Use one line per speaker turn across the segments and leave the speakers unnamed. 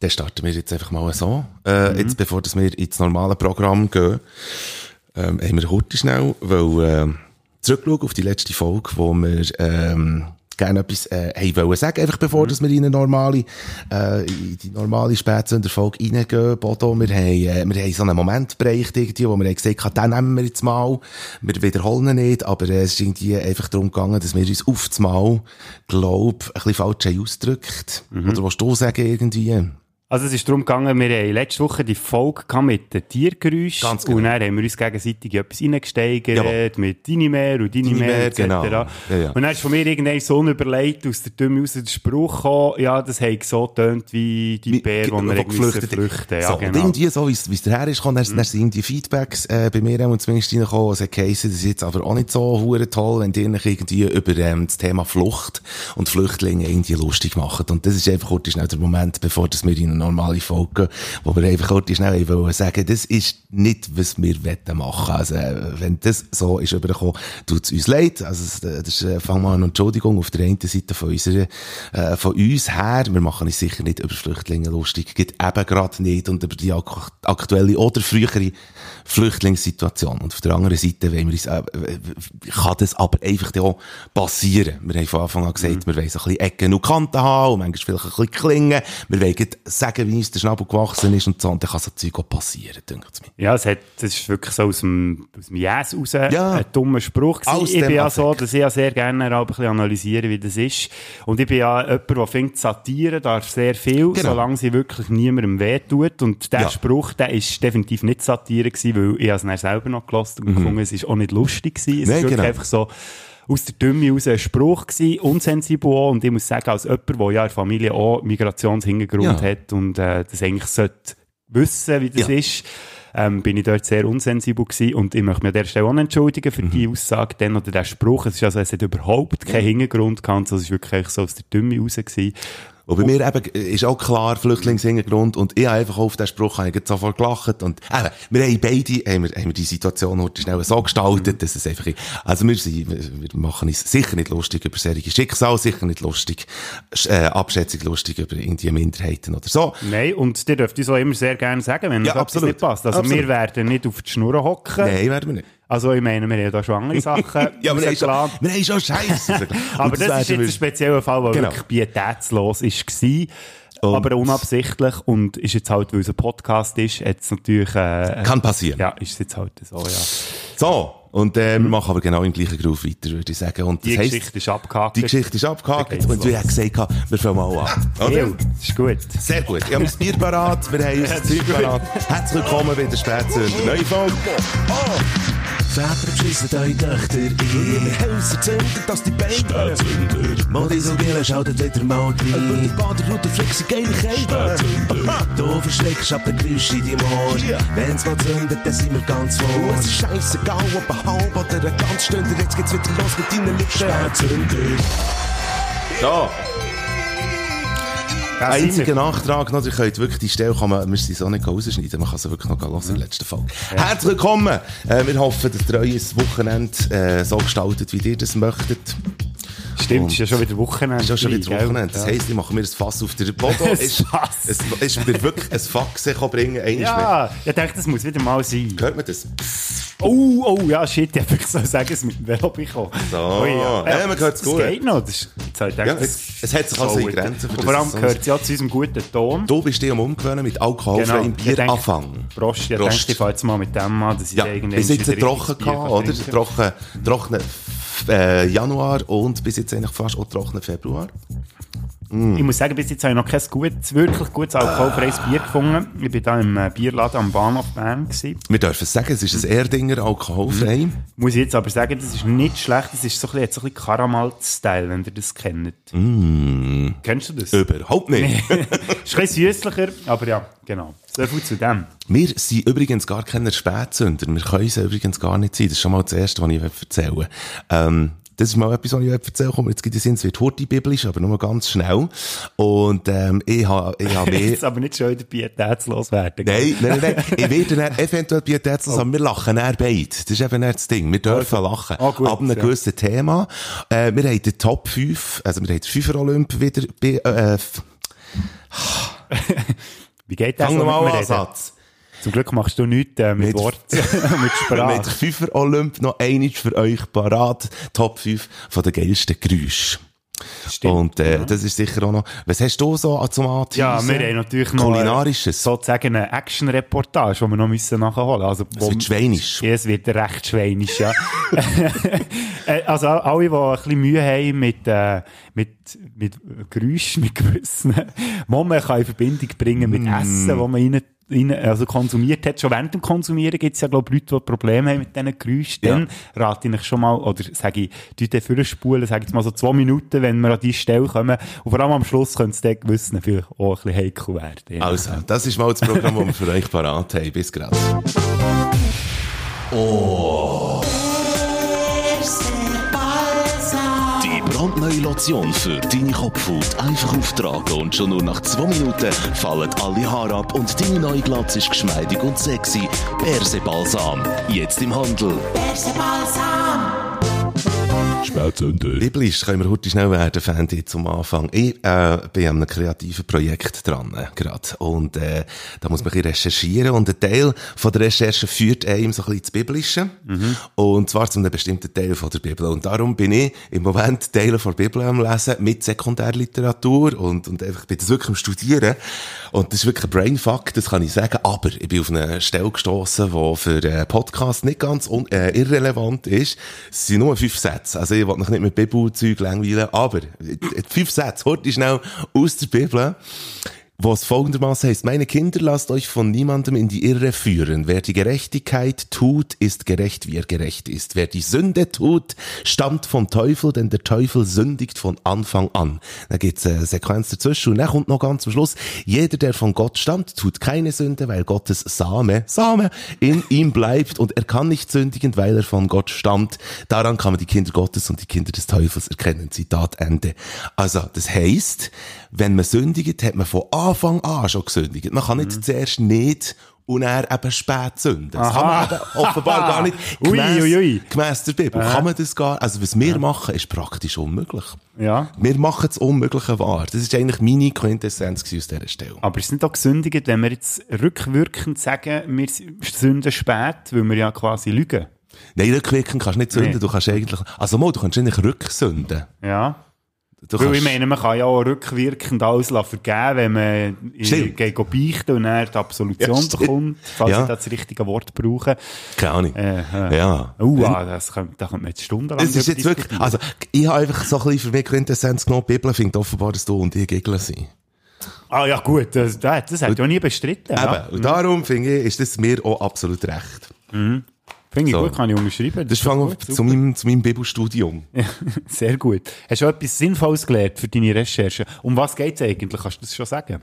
dann starten wir jetzt einfach mal so. Äh, Jetzt, bevor dass wir ins normale Programm gehen, ähm, haben wir heute schnell, weil, äh, zurückschauen auf die letzte Folge, wo wir, ähm, gerne etwas, äh, haben wollen sagen, einfach bevor, dass wir in eine normale, äh, in die normale Spätsünderfolge reingehen, Bodo. Wir haben, äh, wir haben so einen Moment bereicht irgendwie, wo wir haben gesagt haben, den nehmen wir jetzt mal. Wir wiederholen ihn nicht, aber äh, es ist irgendwie einfach darum gegangen, dass wir uns auf das Mal, glaub, ein bisschen falsch ausgedrückt. Oder was du sagen irgendwie?
Also es ist darum gegangen, wir haben letzte Woche die Folge mit den Tiergeräuschen
Ganz genau.
und dann haben wir uns gegenseitig etwas reingesteigert
Jawohl.
mit Dinimer und Dinimer
Dinimer,
etc.
genau. Ja, ja.
Und dann ist von mir irgendein so überlegt, aus der Dümme raus der Spruch gekommen, ja, das hat so tönt wie die Bär, die wir
Wo
irgendwie
geflüchtet-
flüchten. Ja,
so, und
genau.
irgendwie so, wie es daher ist, dann, dann sind die Feedbacks äh, bei mir auch zumindest reingekommen, es hat geheißen, das ist jetzt aber auch nicht so hure toll, wenn die irgendwie über ähm, das Thema Flucht und Flüchtlinge irgendwie lustig machen. Und das ist einfach kurz schnell der Moment, bevor dass wir in eine normale Folge wo wir einfach kurz schnell eben wollen sagen, das ist nicht, was wir machen. Also, äh, wenn das so ist übergekommen, tut es uns leid. Also, es- das ist, äh, fang mal an Entschuldigung auf der einen Seite von unserer, äh, von uns her. Wir machen uns sicher nicht über Flüchtlinge lustig. Geht eben gerade nicht und über die ak aktuelle oder frühere Flüchtlingssituation. Und auf der anderen Seite wollen wir uns, äh, äh, kann das aber einfach auch passieren. Wir haben von Anfang an gesagt, wir wollen so ein bisschen Ecken und Kanten haben und manchmal vielleicht ein bisschen klingen. Wir wollen sagen, wie uns der Schnabel gewachsen ist und so. Und dann kann so Zeug auch passieren, denkt es mir.
Ja, es hat, das ist wirklich so aus dem, aus dem Jäs raus
Ja.
ein dummer Spruch gewesen.
Aus
Ich bin ja so, dass ich ja sehr gerne auch ein bisschen analysiere, wie das ist. Und ich bin ja jemand, der findet, Satire darf sehr viel,
Genau.
solange sie wirklich niemandem wehtut. Und der
Ja.
Spruch, der ist definitiv nicht Satire gewesen, weil ich es dann selber noch gelassen und gefunden, es ist auch nicht lustig gewesen. Es
Mhm. Nein,
ist wirklich
genau.
einfach so, aus der Dümme raus ein Spruch gewesen, unsensibel auch. Und ich muss sagen, als jemand, der ja in der Familie auch Migrationshintergrund
Ja.
hat und äh, das eigentlich sollte wissen, wie das
Ja.
ist, ähm, bin ich dort sehr unsensibel gewesen und ich möchte mich an dieser Stelle auch entschuldigen für
Mhm.
die Aussage dann oder den Spruch. Es ist also, es hat überhaupt keinen Hintergrund gehabt, sondern es ist wirklich so aus der Dümme raus gewesen.
Und bei mir eben ist auch klar Flüchtlingshintergrund und ich habe einfach auf den Spruch habe ich sofort gelacht und eben, wir haben beide, haben wir, haben wir die Situation heute schnell so gestaltet, dass es einfach, also wir sind, wir machen uns sicher nicht lustig über solche Schicksal, sicher nicht lustig, äh, Abschätzung lustig über irgendwie Minderheiten oder so.
Nein, und ihr dürft uns auch immer sehr gerne sagen, wenn
Ja, absolut.
nicht passt. Also
Absolut.
wir werden nicht auf die Schnur hocken.
Nein, werden wir nicht.
Also ich meine, wir haben ja da andere Sachen
Ja, wir haben schon, wir haben schon Scheiße.
Aber das, ist jetzt ein spezieller Fall, der
Genau.
wirklich pietätslos war. aber unabsichtlich und ist jetzt halt, weil es ein Podcast ist, jetzt natürlich, äh,
Kann passieren.
ja, ist es jetzt halt so, ja.
So. Und, äh, wir machen aber genau im gleichen Groove weiter, würde ich sagen. Und das
Die
heisst,
Geschichte ist abgehakt.
die Geschichte ist abgehakt. Und wir haben gesagt, wir fangen mal an. Oder?
Ja, das ist gut.
Sehr gut. Ich habe mein Bier parat. Wir haben unser Zeug parat. Herzlich willkommen bei der Spätzünder. Neue Folge.
Väter beschissen eure Töchter in ihre Häuser zünden, dass die Beine Spätzünder. Modi so Bielen schaltet wieder mal rein. Die Baderroute flexen geile Kälte. Du verschreckst ab der Geräusch in deinem Ohr. Wenn's mal zündet, dann sind wir ganz vor. Es ist scheissegal, ob ein halb oder ein ganz Stünder. Jetzt geht's wieder los mit deinen Lippen. Spätzünder.
So.
Ja,
Einziger. Nachtrag noch, ihr könnt wirklich die Stelle, kann man, wir sind so nicht rausschneiden, man kann sie wirklich noch hören in der letzten Folge. Herzlich willkommen! Äh, wir hoffen, dass ihr euer Wochenende äh, so gestaltet, wie ihr das möchtet.
Stimmt, ist ja schon wieder Wochenende.
Ist auch schon wieder? Wochenende. Das
Ja.
heisst, ich mache mir ein Fass auf der Bodo.
Ein
ist. Es ist mir wirklich ein Fax bringen, einmal mehr.
Ja, ich dachte, das muss wieder mal sein.
Hört man das?
Oh, oh, ja, shit, ich hätte so sagen, es mit dem Velo bekommen.
So.
Oh,
Ja, man hört's
das
gut.
geht noch. Das ist, jetzt habe ich gedacht,
Ja, es, es hat sich also in Grenzen
Und vor allem gehört es ja zu unserem guten Ton.
Du bist dir am Umgewöhnen mit alkoholfreiem
Ich
Bier anfangen.
Prost, ich
Prost.
denke, ich fange jetzt mal mit dem an, dass ich
Ja,
irgendwann
bis jetzt trocken gehabt, oder? Trocken, trockenen äh, Januar und bis jetzt eigentlich fast auch trockenen Februar.
Ich muss sagen, bis jetzt habe ich noch kein gutes, wirklich gutes alkoholfreies Bier gefunden. Ich war da im äh, Bierladen am Bahnhof Bern. Gewesen.
Wir dürfen es sagen, es ist ein Erdinger alkoholfrei.
Muss ich jetzt aber sagen, das ist nicht schlecht. Das ist so ein bisschen, so ein bisschen Karamell-Style, wenn ihr das kennt.
Mm.
Kennst du das?
Überhaupt nicht.
ist ein bisschen süßlicher, aber ja, genau. So viel zu dem.
Wir sind übrigens gar keine Spätzünder. Wir können sie übrigens gar nicht sein. Das ist schon mal das Erste, was ich erzählen will. Ähm, das ist mal etwas, was ich erzählen will. Jetzt gibt es es wird heute biblisch, aber nur ganz schnell. Und ähm, ich habe ich ha mehr...
Jetzt aber nicht schon wieder pietätslos werden.
Nein, nein, nein, nein. Ich werde dann eventuell pietätslos, aber wir lachen dann beide. Das ist eben das Ding. Wir dürfen lachen.
Ah, gut,
Ab einem
ja.
gewissen Thema. Äh, wir haben den Top 5, also wir haben den 5er Olymp wieder, äh,
Wie geht das?
Fang
mit
an? Satz.
Zum Glück machst du nichts äh, mit
Mit-
Wort, mit Sprache.
Mit Fünfer Olymp noch einiges für euch parat. Top 5 von den geilsten Geräuschen.
Stimmt.
Und äh, das ist sicher auch noch... Was hast du so zum Anteasen?
Ja, wir haben natürlich noch
Kulinarisches.
Äh, sozusagen eine Action-Reportage, die wir noch müssen nachholen müssen. Also,
Es wird schweinisch.
Ja, es wird recht schweinisch, ja. Äh, also alle, die ein bisschen Mühe haben mit, äh, mit, mit Geräuschen, mit gewissen, wo man kann in Verbindung bringen mit Essen, wo man rein, also konsumiert hat. Schon während dem Konsumieren gibt es ja, glaube ich, Leute, die Probleme haben mit diesen Geräuschen.
Ja.
Dann rate ich euch schon mal, oder sage ich, die dann vorspulen, sage ich jetzt mal so zwei Minuten, wenn wir an diese Stelle kommen. Und vor allem am Schluss könnte es dann gewissen vielleicht auch ein bisschen heikel werden. Ja.
Also, das ist mal das Programm, das wir für euch parat haben. Bis gerade.
Die brandneue Lotion für deine Kopfhaut einfach auftragen und schon nur nach zwei Minuten fallen alle Haare ab und deine neue Glatze ist geschmeidig und sexy. Berse-Balsam. Jetzt im Handel. Spätzünder.
Biblisch können wir heute schnell werden, Fendi, zum Anfang. Ich äh, bin an einem kreativen Projekt dran, äh, gerade. Und äh, da muss man ein bisschen recherchieren. Und ein Teil von der Recherche führt einem so ein bisschen ins Biblische. Und zwar zu einem bestimmten Teil von der Bibel. Und darum bin ich im Moment Teile von der Bibel am Lesen mit Sekundärliteratur und, und einfach, ich bin das wirklich am Studieren. Und das ist wirklich ein Brainfuck, das kann ich sagen. Aber ich bin auf eine Stelle gestossen, die für einen Podcast nicht ganz un äh, irrelevant ist. Es sind nur fünf Sätze. Also ich will noch nicht mit Bibelzeug langweilen, aber äh, fünf Sätze, heute schnell aus der Bibel was folgendermaßen heißt, meine Kinder, lasst euch von niemandem in die Irre führen. Wer die Gerechtigkeit tut, ist gerecht, wie er gerecht ist. Wer die Sünde tut, stammt vom Teufel, denn der Teufel sündigt von Anfang an. Da gibt's eine Sequenz dazwischen und dann kommt noch ganz zum Schluss, jeder, der von Gott stammt, tut keine Sünde, weil Gottes Same, Same in ihm bleibt und er kann nicht sündigen, weil er von Gott stammt. Daran kann man die Kinder Gottes und die Kinder des Teufels erkennen. Zitat Ende. Also, das heisst, wenn man sündigt, hat man von Anfang an schon gesündigt. Man kann nicht zuerst nicht und er eben spät sünden. Das kann man
Aha.
eben offenbar gar nicht. Gemäss,
ui, ui.
gemäss der Bibel kann man das gar, also was wir machen, ist praktisch unmöglich.
Ja.
Wir machen das Unmögliche wahr. Das ist eigentlich meine Quintessenz aus dieser Stelle.
Aber es ist nicht auch gesündigt, wenn wir jetzt rückwirkend sagen, wir sünden spät, weil wir ja quasi lügen.
Nein, rückwirkend kannst du nicht sünden,
Nee.
du kannst eigentlich, also mal, du kannst eigentlich rücksünden.
Ja.
Du
Weil ich meine, man kann ja auch rückwirkend alles vergeben, wenn man go beichten und dann die Absolution
Ja,
bekommt, falls
Ja.
ich das richtige Wort brauche.
keine Ahnung.
Äh, äh.
Ja.
Uh, ah, das könnte, da könnte man jetzt stundenlang
Es ist jetzt wirklich, also, ich habe einfach so ein bisschen für mich Quintessenz genommen, die Bibel findet offenbar, dass du und ich Gegner sind.
Ah ja gut, das, das, das hat ja nie bestritten. Ja.
Eben. Und darum finde ich, ist das mir auch absolut recht.
Finde ich
So.
gut, kann ich unterschreiben.
Das
ist
fange
gut,
zu
super.
meinem, zu meinem Bibelstudium.
Sehr gut. Hast du etwas Sinnvolles gelernt für deine Recherche? Um was geht es eigentlich? Kannst du das schon sagen?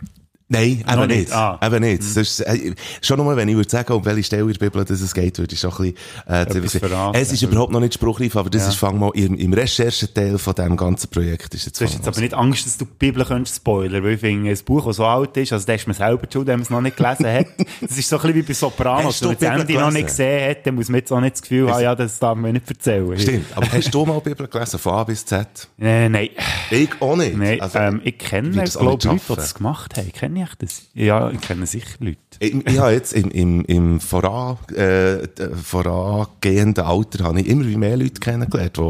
Nein,
Noch
eben
nicht.
nicht.
Ah.
Eben nicht. Sonst, äh, schon nur, wenn ich würde sagen, um welche Stelle in der Bibel dass es geht, würde ich schon ein bisschen, äh,
verraten.
Es ist überhaupt noch nicht spruchreif, aber das
Ja.
ist, fang mal, im, im Rechercheteil von diesem ganzen Projekt ist jetzt
Du hast jetzt aber nicht Angst, dass du die Bibel könntest spoilern, weil ich finde, ein Buch, das so alt ist, also da ist man selber schuld, wenn man es noch nicht gelesen hat. Das ist so ein bisschen wie bei Sopranos. Wenn man das Ende noch nicht gesehen hat, dann muss man jetzt auch nicht das Gefühl haben, ja, das darf man nicht erzählen.
Stimmt. Aber hast du mal die Bibel gelesen, von A bis Z?
Äh, nein.
Ich auch nicht.
Nein,
Also,
ähm, ich kenne,
das
glaube ich, Leute, die das gemacht haben. Kenne ich das? Ja, ich kenne sicher Leute.
Ich, ich habe jetzt im, im, im voran, äh, vorangehenden Alter habe ich immer wie mehr Leute kennengelernt, die,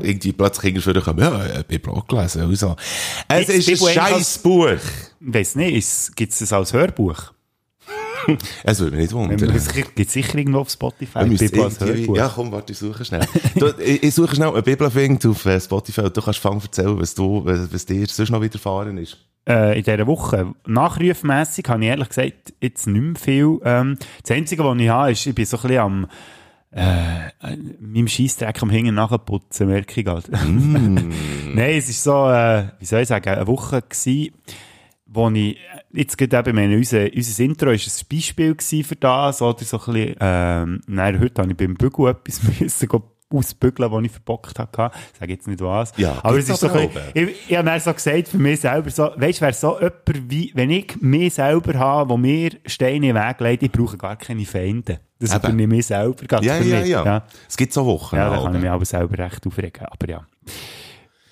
die irgendwie plötzlich irgendwie kommen, ja, ich habe auch gelesen. Und so. Es
Gibt's
ist ein scheiß Buch.
Ich weiss nicht, gibt es das als Hörbuch?
Es würde mich nicht wundern.
Es gibt sicher irgendwo auf Spotify. Bibel als Hörbuch.
Ja, komm, warte, ich suche schnell. du, ich, ich suche schnell eine Bibelfink auf äh, Spotify du kannst fangen erzählen, was, du, was, dir sonst noch widerfahren ist.
äh, in dieser Woche. Nachrufmässig habe ich ehrlich gesagt jetzt nicht mehr viel. Ähm, das Einzige, was ich habe, ist, ich bin so ein bisschen am äh, meinem Scheissdreck am Hingen nachputzen, merke ich halt. Nein, es ist so, äh, wie soll ich sagen, eine Woche gewesen, wo ich, jetzt gerade eben, meine, unser, unser Intro ist ein Beispiel für das, oder so ein bisschen, ähm, nein, heute habe ich beim Bügel etwas müssen ausbügeln, was ich verbockt hatte. Ich sage jetzt nicht was.
Ja,
aber es ist so ein bisschen, ich, ich habe dann so gesagt, für mich selber so, weißt du, wäre so jemand wie, wenn ich mich selber habe, wo mir Steine in den Weg legt, ich brauche gar keine Feinde. Das
Eben.
ich mich selber,
Ja, ja, ja,
ja.
Es gibt so Wochen.
Ja, da kann ich mich aber selber recht aufregen, aber ja.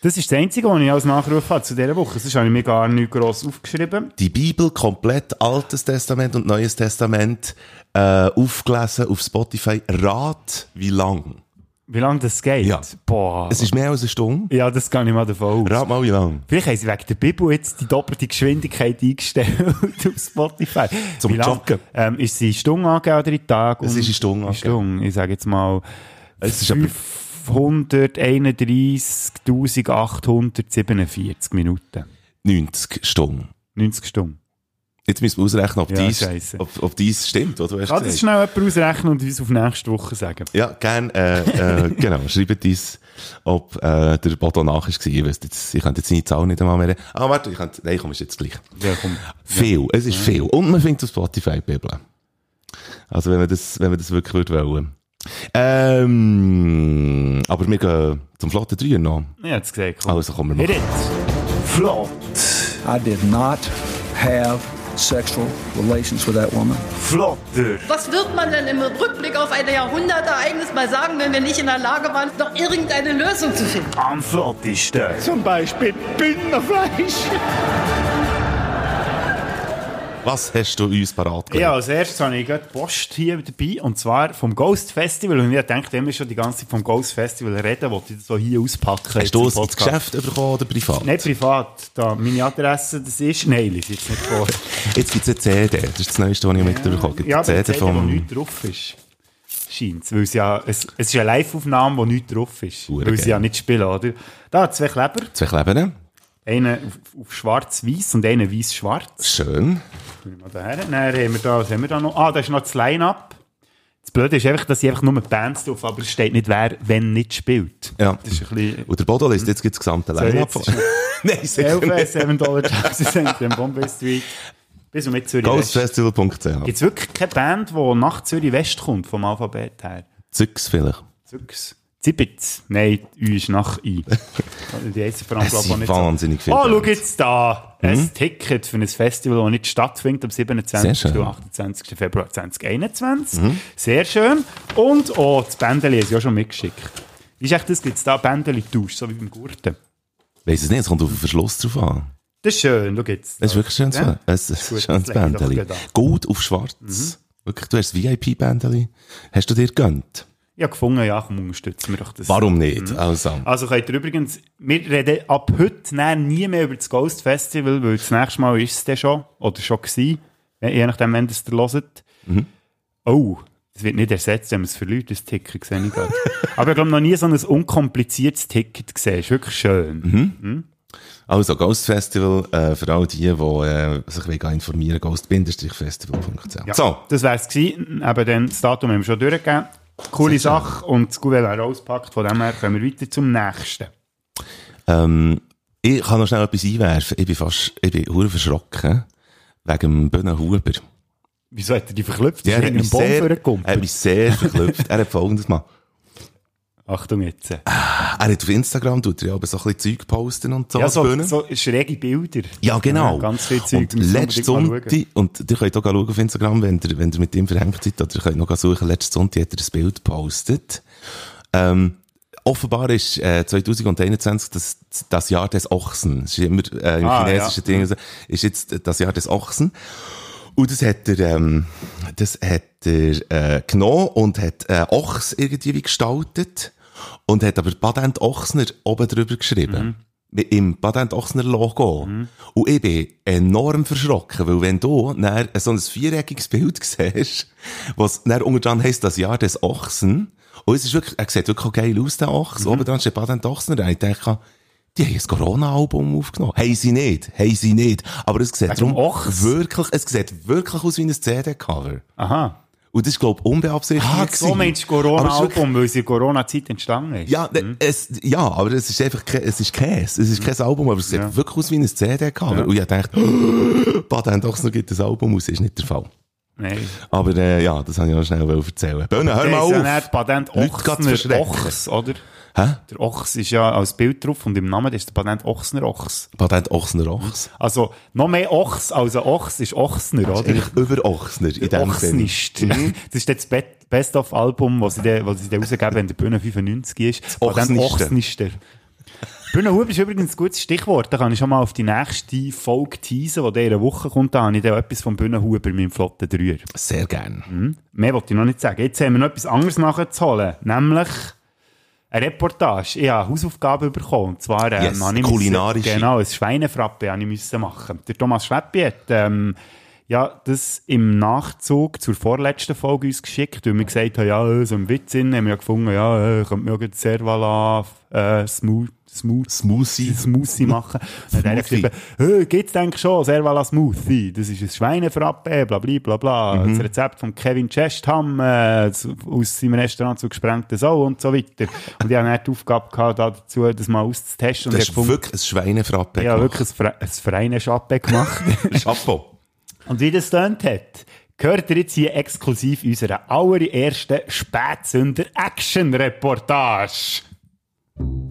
Das ist das Einzige, was ich als Nachruf habe zu dieser Woche. Sonst habe ich mir gar nicht gross aufgeschrieben.
Die Bibel komplett, Altes Testament und Neues Testament, äh, aufgelesen auf Spotify. Rat, wie lang?
Wie lange das geht?
Ja.
Boah.
Es ist mehr als eine Stunde.
ja, das kann ich mal davon aus.
Rat mal, wie lang?
Vielleicht haben sie wegen der Bibel jetzt die doppelte Geschwindigkeit eingestellt auf Spotify.
Zum
Wie lang?
Joggen.
Ähm, ist sie eine Stunde angegeben oder in Tag?
Es ist eine Stunde
Eine
angegeben.
Stunde. Ich sage jetzt mal
Es ist aber-
531.847 Minuten.
90 Stunden.
90 Stunden.
Jetzt müssen wir ausrechnen, ob
Ja,
dies, ob, ob dies stimmt, was du hast
Kann das schnell jemand ausrechnen und uns auf nächste Woche sagen?
Ja, gern, äh, äh, genau, schreibt uns, ob, äh, der Bodo nach ist gewesen. Ich jetzt, ich könnte jetzt die Zahl nicht einmal mehr. Ah, warte, ich könnte, nein, komm, ist jetzt gleich.
Ja, komm.
Viel, es ist viel. Und man findet auf Spotify Bibel. Also, wenn man das, wenn man das wirklich wollen. Ähm, aber wir gehen zum Flotten 3 noch.
Ja, jetzt gesehen. Komm.
Also, kommen wir mal.
it. Flott.
I did not have sexual relations with that woman.
Flotter.
Was wird man denn im Rückblick auf ein Jahrhundertereignis mal sagen, wenn wir nicht in der Lage waren, noch irgendeine Lösung zu finden?
Am flottesten.
Zum Beispiel Bündnerfleisch.
Was hast du uns parat gelegt?
Ja, als erstes habe ich gerade die Post hier dabei, und zwar vom Ghost Festival. Und ich denke, wenn wir schon die ganze Zeit vom Ghost Festival reden, wollte ich das so hier auspacken.
Hast du es
im
ins. Geschäft bekommen oder privat?
Nicht privat. Da, meine Adresse, das ist, nein, ich jetzt nicht vor.
Jetzt gibt es eine CD. Das ist das Neueste, was ich mitbekommen habe.
Ja,
CD
CD, wo
vom...
nichts drauf ist. Scheint Weil es ja, es, es ist eine Live-Aufnahme, wo nichts drauf ist.
Hure
weil sie
geil.
ja nicht spielen, oder? Da, zwei Kleber.
Zwei Kleber.
Einen auf, auf schwarz-weiß und einen weiß-schwarz.
Schön.
Dann haben wir da, was haben wir da noch? Ah, da ist noch das Line-Up. Das Blöde ist einfach, dass sie einfach nur Bands drauf, aber es steht nicht, wer, wenn nicht spielt.
Ja.
Das ist ein bisschen...
Und der Bodo liest jetzt das gesamte Line-Up vor. Nein, sicher nicht.
7 Dollar Taxi Center in Bombay Street. Bis und mit Zürich.
Ghostfestival.ch
Gibt es wirklich keine Band, die nach Zürich West kommt, vom Alphabet her?
Zügs vielleicht.
Zügs. Zibitz. Nein, U ist nach I. Die heissen vor allem,
Es
glaube ich, nicht so.
wahnsinnig viele
Oh, schau
Bands.
jetzt da. Ein Ticket für ein Festival, das nicht stattfindet am 27.
Sehr schön.
und 28. Februar 2021. Sehr schön. Und oh, das Bändeli sie auch schon mitgeschickt. Ist echt das, gibt es da Bändeli-Tausch, so wie beim Gurten.
Weiss es nicht, es kommt auf den Verschluss drauf an.
Das ist schön, schau jetzt.
Es ist wirklich schön.
Ja.
Es ist ein
Gut,
schönes Bändeli. Gut auf schwarz. Wirklich, du hast das VIP-Bändeli. Hast du dir gegönnt?
Ich habe gefunden, ja, komm, unterstützen wir doch das.
Warum nicht? Also.
Also könnt ihr übrigens, wir reden ab heute nie mehr über das Ghost Festival, weil das nächste Mal ist es dann schon, oder schon gewesen, je nachdem, wenn ihr es hört. Oh, das wird nicht ersetzt, wenn man es verliert, das Ticket, sehe ich gerade. Aber ich glaube, noch nie so ein unkompliziertes Ticket gesehen. Ist wirklich schön.
Also, Ghost Festival, äh, für all die, die äh, sich wollen informieren ghost-festival.ch.
Ja,
So,
Das wäre es gewesen. Eben dann, das Datum haben wir schon durchgegeben. Coole Sache und das Gouverneur wäre ausgepackt. Von dem her kommen wir weiter zum nächsten.
ähm, ich kann noch schnell etwas einwerfen. Ich bin fast, ich bin hure verschrocken. Wegen dem Huber.
Wieso hat er die verklüpft?
Ja, er hat mich sehr, er hat mich sehr verklüpft. er hat folgendes gemacht.
Achtung jetzt.
Er hat auf Instagram, tut er ja aber so ein bisschen Zeug posten und so.
Ja, so,
Bühne.
so schräge Bilder.
Ja, genau.
Ja, ganz viel Zeug.
Und
mal
Sonntag, und ihr könnt auch schauen auf Instagram, wenn ihr, wenn ihr mit ihm verhängt seid, oder ihr könnt noch suchen, letzten Sonntag hat er ein Bild gepostet. Ähm, offenbar ist äh, 2021 das, das Jahr des Ochsen. Das ist immer äh, im
Ah,
chinesischen
ja.
Ding, so, ist jetzt das Jahr des Ochsen. Und das hat er, ähm, das hat er äh, genommen und hat äh, Ochs irgendwie wie gestaltet und hat aber Patent Ochsner oben drüber geschrieben. Mit Im Patent Ochsner Logo. Und ich bin enorm verschrocken, weil wenn du dann so ein viereckiges Bild siehst, was dann unter heisst, das Jahr des Ochsen, und es ist wirklich, er sieht wirklich auch geil aus, der Ochs, oben dran steht Patent Ochsner, und ich denke, die haben ein Corona-Album aufgenommen. Haben sie nicht. Haben sie nicht. Aber es sieht darum wirklich, es sieht wirklich aus wie ein CD-Cover.
Aha.
Und das ist, glaube ich, unbeabsichtigt.
Ah, so meinst du Corona-Album, weil es in Corona-Zeit entstanden ist?
Ja, ne, es, ja, aber es ist einfach, es ist Käse. Es ist kein Album, aber es sieht
Ja.
wirklich aus wie ein CD-Cover. Und ich dachte, oh, doch noch gibt ein Album aus, ist nicht der Fall.
Nein.
Aber, äh, ja, das habe ich noch schnell erzählen. Böhne, hör mal
ist ja
auf.
nicht Patent Ochsner. Ochs, oder?
Hä?
Der Ochs ist ja als Bild drauf und im Namen ist der Patent Ochsner Ochs.
Patent Ochsner Ochs.
Also, noch mehr Ochs als ein Ochs ist Ochsner, oder?
Eigentlich über Ochsner, in dem Sinn. Mhm.
Das ist jetzt das Be- Best-of-Album, das sie dann, was sie rausgeben, wenn der Bühne 95 ist. Patent
Ochsnister.
Bühnenhuber ist übrigens ein gutes Stichwort. Da kann ich schon mal auf die nächste Folge teasen, die in einer Woche kommt. Da habe ich dann etwas vom Bühnenhuber, meinem flotten Dreier.
Sehr gern.
Hm? Mehr wollte ich noch nicht sagen. Jetzt haben wir noch etwas anderes nachzuholen. Nämlich eine Reportage. Ich habe Hausaufgaben bekommen. Und zwar, ähm,
Yes, kulinarische.
Müssen, genau, ein Schweinefrappe habe ich müssen machen. Der Thomas Schweppi hat, ähm, ja, das im Nachzug zur vorletzten Folge uns geschickt, weil wir gesagt haben, ja, äh, so im Witz in, haben wir ja gefunden, ja, äh, könnte man ja gerade Servala, äh, Smooth, Smooth,
Smoothie.
Smoothie machen. Und dann hat er
Smoothie.
geschrieben, hey, gibt's denke ich schon, Servala Smoothie. Das ist ein Schweinefrappe, bla, bla, bla, bla.
Mhm.
Das Rezept von Kevin Chestham, äh, aus seinem Restaurant zu gesprengten Sau und so weiter. Und ich habe dann die Aufgabe gehabt, da dazu, das mal auszutesten.
Du
Und
hast wirklich ein Schweinefrappe gemacht.
wirklich ein, Fre ein gemacht.
Chapeau.
Und wie das tönt hat, gehört ihr jetzt hier exklusiv unserer allerersten Spätsünder-Action-Reportage.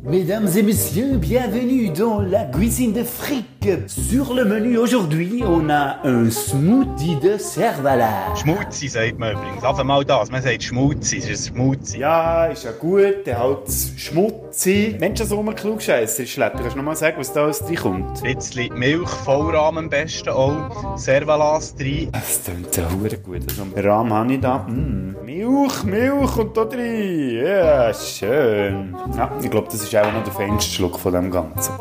Mesdames et messieurs, bienvenue dans la cuisine de fric. Sur le menu aujourd'hui, on a un smoothie de Servala.
Schmutzi sagt man übrigens. Einfach mal das. Man sagt Schmutzi. Es ist ein Schmutzi.
Ja, ist ja gut, der halt schmutzig. Mensch, so ein Klugscheisser ist schlecht. Kannst du noch mal sagen, was da alles reinkommt?
Ein bisschen Milch, Vollrahmen am besten auch. Servalas drin.
Das klingt ja gut. Also, Rahmen habe ich da. Mm. Milch, Milch und da drin. Ja, schön. Ja, ich glaube, das ist auch noch der feinste Schluck von dem Ganzen.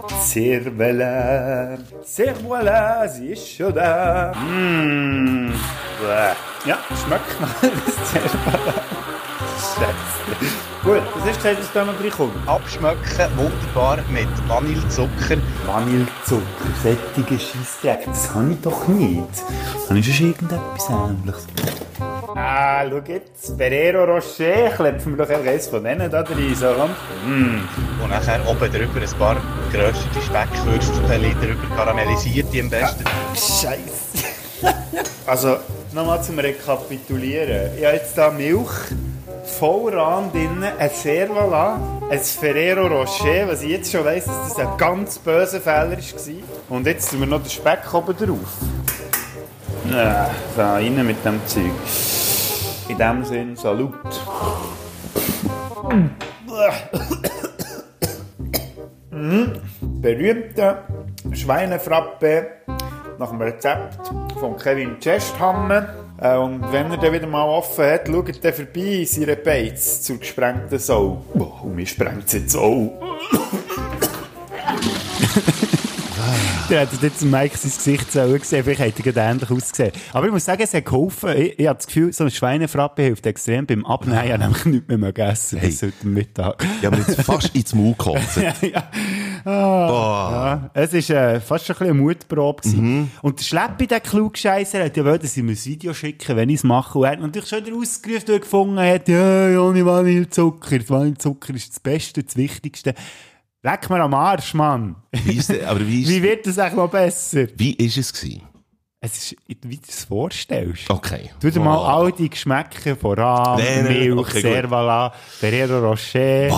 Sehr voilà, sie ist schon da. Mm. Bäh. Ja, schmeckt nach sehr voilà. Scheiße. Gut, was du gesagt, was da noch drin kommt?
Abschmecken wunderbar mit Vanillezucker.
Vanillezucker, sättige Scheissdreck, das habe ich doch nicht. Habe ich schon irgendetwas Ähnliches? Ah, schau jetzt, Ferrero Rocher, klepfen wir doch eins von denen da rein, so, komm. Mm.
Und nachher oben drüber ein paar geröstete Speckwürstchen drüber karamellisiert, die am besten.
Scheiße. also, nochmal zum Rekapitulieren. Ich habe jetzt da Milch, Vollrahm drin, ein Servala, ein Ferrero Rocher, was ich jetzt schon weiss, dass das ein ganz böser Fehler war. Und jetzt tun wir noch den Speck oben drauf. Ja, da rein mit dem Zeug. In dem Sinn, Salut. Mhm. Berühmte Schweinefrappe nach dem Rezept von Kevin Chesthammer. Äh, und wenn er dann wieder mal offen hat, schaut er vorbei in seine Beiz zur gesprengten Sau. Oh, und mir sprengt es jetzt auch. Der hat jetzt Mike sein Gesicht so gesehen, vielleicht hätte er gerade ähnlich ausgesehen. Aber ich muss sagen, es hat geholfen. Ich, ich habe das Gefühl, so eine Schweinefrappe hilft extrem beim Abnehmen. Ich habe nämlich nichts mehr gegessen bis heute Mittag.
Ich habe mir jetzt fast ins Maul gekotzt.
ja. Ja, es war äh, fast schon ein bisschen eine Mutprobe. gewesen. Und der Schleppi, der Klugscheisser, hat ja wollen, dass ich mir ein Video schicken wenn ich es mache. Und er hat natürlich schon wieder ausgerufen, weil er gefunden hat, ja, ohne Vanillezucker. Vanillezucker ist das Beste, das Wichtigste. Leck mir am Arsch, Mann.
Wie ist, aber wie ist,
Wie wird das eigentlich noch besser?
wie ist es gewesen?
Es ist, wie du es vorstellst.
Okay.
Tu dir mal
Oh.
all die Geschmäcker
Nein, nein, nein,
Milch,
okay.
Servala, Ferrero Rocher.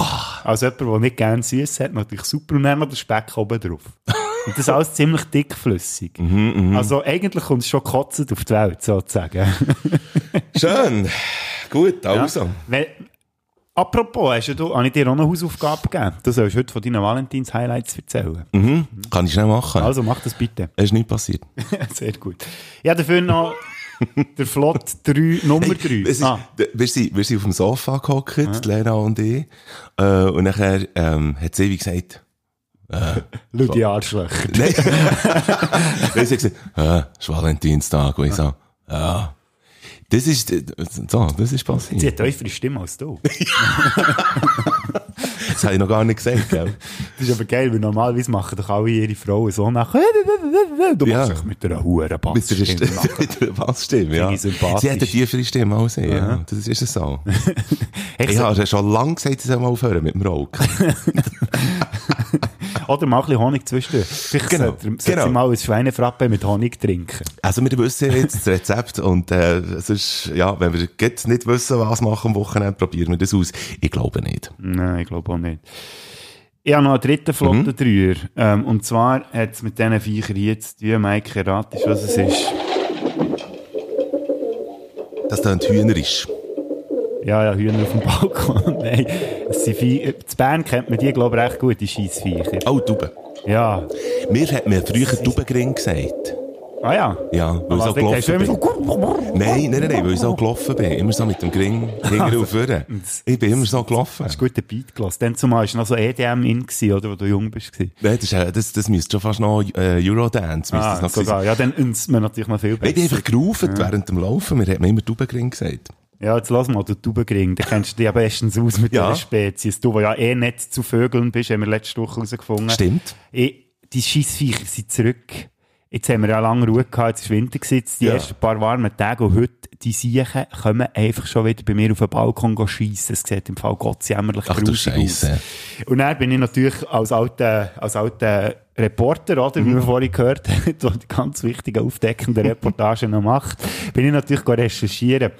Als jemand, der nicht gerne süß hat, natürlich super. Und dann noch der Speck oben drauf. Und das alles ziemlich dickflüssig.
Mhm,
also eigentlich kommt es schon kotzend auf die Welt, sozusagen.
Schön. Gut, also.
Wenn, apropos, hast du, habe ich dir auch eine Hausaufgabe gegeben? Du sollst heute von deinen Valentins-Highlights erzählen.
Mhm. Kann ich schnell machen.
Also mach das bitte.
Es ist nicht passiert.
Sehr gut. Ja, dafür noch der Flott 3, Nummer 3.
Es ist,
ah.
wir, sind, wir sind auf dem Sofa gehockt, die Lena und ich. Äh, und nachher ähm, hat sie wie gesagt,
Schau die Arschlöcher.
nein. Hat sie gesagt, äh, ist Valentinstag. Und ich so, ja. Das ist, äh, so, das ist
Sie
passiert.
hat tiefere Stimme als du.
Das habe ich noch gar nicht gesagt, gell?
Das ist aber geil, weil normalerweise machen doch alle ihre Frauen so nach. Du
Ja.
machst dich mit einer hohen Bassstimme
mit der Bassstimme, ja. Sie hat eine tiefere Stimme als ich, ja. Das ist es so.
Ich
habe schon lange gesagt, sie soll mal aufhören mit dem Rauchen.
Oder mal ein bisschen Honig zwischendurch. Vielleicht
Genau,
sollte, sollte
genau.
sie mal ein Schweinefrappe mit Honig trinken.
Also wir wissen jetzt das Rezept und äh, es ist, ja, wenn wir jetzt nicht wissen, was machen am Wochenende, probieren wir das aus. Ich glaube nicht.
Nein, ich glaube auch nicht. Ich habe noch einen dritten flotten
Mhm.
Ähm, und zwar hat es mit diesen Viechern hier zu tun. Mike, ratest, was es ist.
Das klingt hühnerisch.
Ja, ja, Hühner auf dem Balkon. Nein, es sind Vie in Bern kennt man die, glaube ich, recht gut, die Scheissviecher.
Oh, Tauben.
Ja.
Mir hat man früher Taubengring gesagt.
Ah ja.
Ja, weil ich so gelaufen bin.
so...
Nein, nein, nein, nein, weil ich so gelaufen bin. Immer so mit dem Gring hinten und vorne. Ich bin immer so gelaufen.
Hast du guten Beat gelassen? Dann zumal war noch so EDM in, gewesen, oder, wo du jung bist. gewesen.
Nein, das, ist, äh, das, das müsste schon fast noch äh, Eurodance.
Ah,
das noch
sogar. Ja, dann uns man natürlich noch viel
sein. Ich bin
besser.
einfach gerufen während dem Laufen. Mir hat man immer Taubengring gesagt.
Ja, jetzt lass mal, du Taubenkring, da kennst du dich ja bestens aus mit
Ja.
dieser Spezies. Du, der ja eh nicht zu Vögeln bist, haben wir letzte Woche herausgefunden.
Stimmt.
Ich, die Scheissviecher sind zurück. Jetzt haben wir ja lange Ruhe gehabt, jetzt ist Winter gesetzt, die
Ja.
ersten paar warmen Tage und heute, die Siechen kommen einfach schon wieder bei mir auf den Balkon schiessen. Es sieht im Fall gottsjämmerlich
Ach du
grusig aus. Und dann bin ich natürlich als alter, als alter Reporter, oder,
Mhm.
wie wir vorhin gehört haben, der die ganz wichtigen, aufdeckenden Reportagen noch macht, bin ich natürlich recherchieren.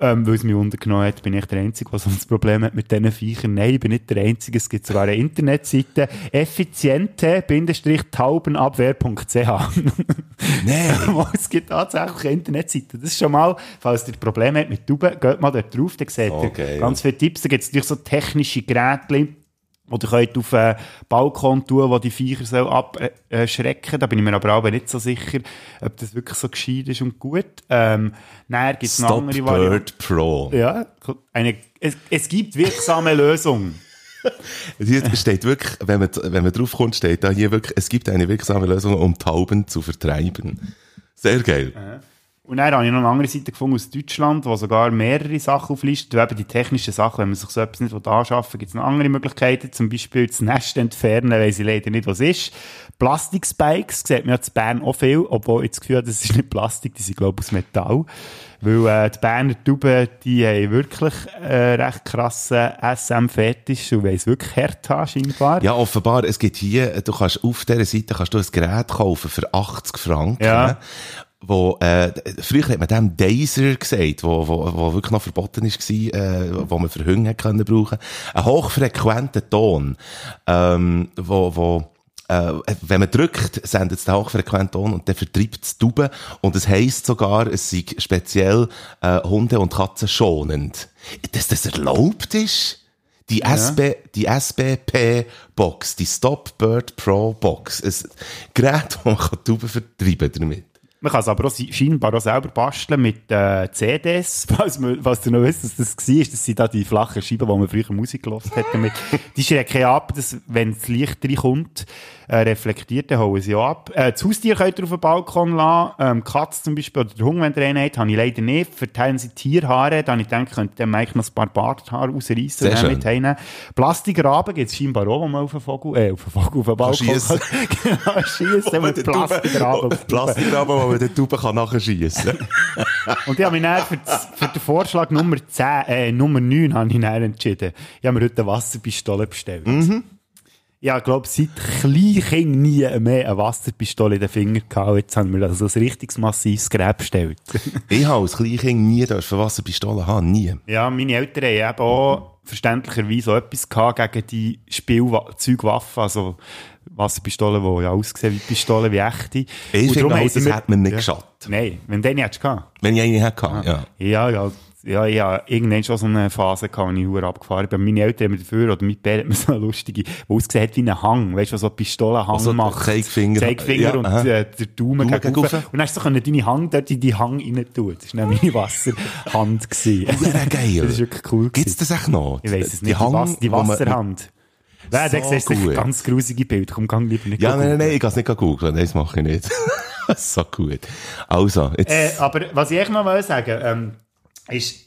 Ähm, weil es mich untergenommen hat, bin ich der Einzige, der so ein Problem hat mit diesen Viechern. Nein, ich bin nicht der Einzige. Es gibt sogar eine Internetseite, effiziente-strichtaubenabwehr.ch.
Nein.
es gibt tatsächlich eine Internetseite. Das ist schon mal, falls ihr Probleme habt mit Tauben, geht mal dort drauf, dann seht ihr
Okay,
ganz viele Tipps. Da gibt es natürlich so technische Geräte, ihr könnt auf einen Balkon tun, wo die Viecher so abschrecken. Da bin ich mir aber auch nicht so sicher, ob das wirklich so gescheit ist und gut. Ähm, dann gibt es
Stop
andere Varianten.
Bird Pro.
Ja, eine, es, es gibt wirksame Lösungen.
Hier steht wirklich, wenn man, wenn man drauf kommt, steht da hier wirklich, es gibt eine wirksame Lösung, um Tauben zu vertreiben. Sehr geil.
Und dann habe ich noch eine andere Seite gefunden aus Deutschland, wo sogar mehrere Sachen auflistet. Eben die technischen Sachen, wenn man sich so etwas nicht anschaffen will, gibt es noch andere Möglichkeiten. Zum Beispiel das Nest entfernen, weiss ich leider nicht, was ist. Plastikspikes, sieht man ja in Bern auch viel, obwohl ich das Gefühl habe, das ist nicht Plastik, die sind, glaube ich, aus Metall. Weil äh, die Berner Tauben, die haben wirklich äh, recht krassen SM-Fetisch und wollen es wirklich hart haben, scheinbar.
Ja, offenbar, es gibt hier, du kannst auf dieser Seite kannst du ein Gerät kaufen für 80 Franken.
Ja.
Wo, äh, früher hat man dem Dazer gesagt, wo, wo, wo wirklich noch verboten ist, äh, wo man für hat können brauchen. Ein hochfrequenter Ton, ähm, wo, wo, äh, wenn man drückt, sendet es den hochfrequenten Ton und dann vertreibt es Tauben. Und es heisst sogar, es sei speziell äh, Hunde und Katzen schonend. Dass das erlaubt ist? Die, SB, die SBP-Box, die Stop Bird Pro Box. Ein Gerät, wo man Tauben vertreiben damit.
Man kann es aber auch scheinbar auch selber basteln mit äh, CDs, falls, man, falls du noch wisst, dass das war. Das sind da die flachen Scheiben, wo man früher Musik gehört hat damit. die schrecken ab, dass, wenn das Licht reinkommt, äh, reflektiert, dann hauen sie auch ab. Äh, das Haustier könnt ihr auf den Balkon lassen. Ähm, Katze zum Beispiel, oder der Hund, wenn ihr einen habt, habe ich leider nicht. Verteilen sie Tierhaare, dann ich denke, könnt ihr eigentlich noch ein paar Barthaare rausreißen und dann mit heimnehmen. Plastikraben gibt es scheinbar auch, wo man auf den Vogel, äh, auf den Vogel, auf den Balkon
schiessen.
genau, schiessen mit Plastikraben. die.
Plastikraben, man den Tauben kann nachschiessen kann.
Und ich habe mich dann für, das, für den Vorschlag Nummer 10, äh, Nummer 9 habe ich dann entschieden. Ich habe mir heute eine Wasserpistole bestellt. Ja, ich glaube, seit Kleinkind nie mehr eine Wasserpistole in den Finger gehabt. Jetzt haben wir also ein richtiges massives Gerät bestellt.
ich habe als Kleinkind nie dürfen Wasserpistolen haben. Nie.
ja, meine Eltern haben eben auch verständlicherweise auch etwas gehabt gegen die Spielzeugwaffen, also Wasserpistolen, die ja aussehen wie Pistolen, wie echte.
Ich finde
haben
das
mir-
hat man nicht
ja.
geschadet.
Nein, wenn hättest du gehabt.
Wenn ich eine hatte, ja.
Ja, ja, ja, ich habe irgendwann schon so eine Phase gehabt, wo ich hure abgefahren bin. Meine Eltern haben mir dafür, oder mein Bär hat mir so eine lustige, die ausgesehen hat wie ein Hang. Weißt du, was so Pistolenhang
Also,
macht?
Zeigefinger.
Zeigefinger
Ja,
und
aha.
äh, der Daumen gegen. Und dann hast du so deine Hand dort in die Hang rein tun. Das war nämlich meine Wasserhand. gewesen.
Ja, geil.
Das ist wirklich cool.
Gibt's
gewesen.
das echt noch?
Ich weiss es
Die
nicht. Die,
Hang,
die Wasserhand. Nein,
So
siehst du ganz grusige Bilder. Komm, gang lieber nicht
Ja, nein, nein, nein, ich kann es nicht googeln. Nein, das mache ich nicht. so gut. Also, jetzt.
Äh, aber was ich noch mal sagen ähm, ist,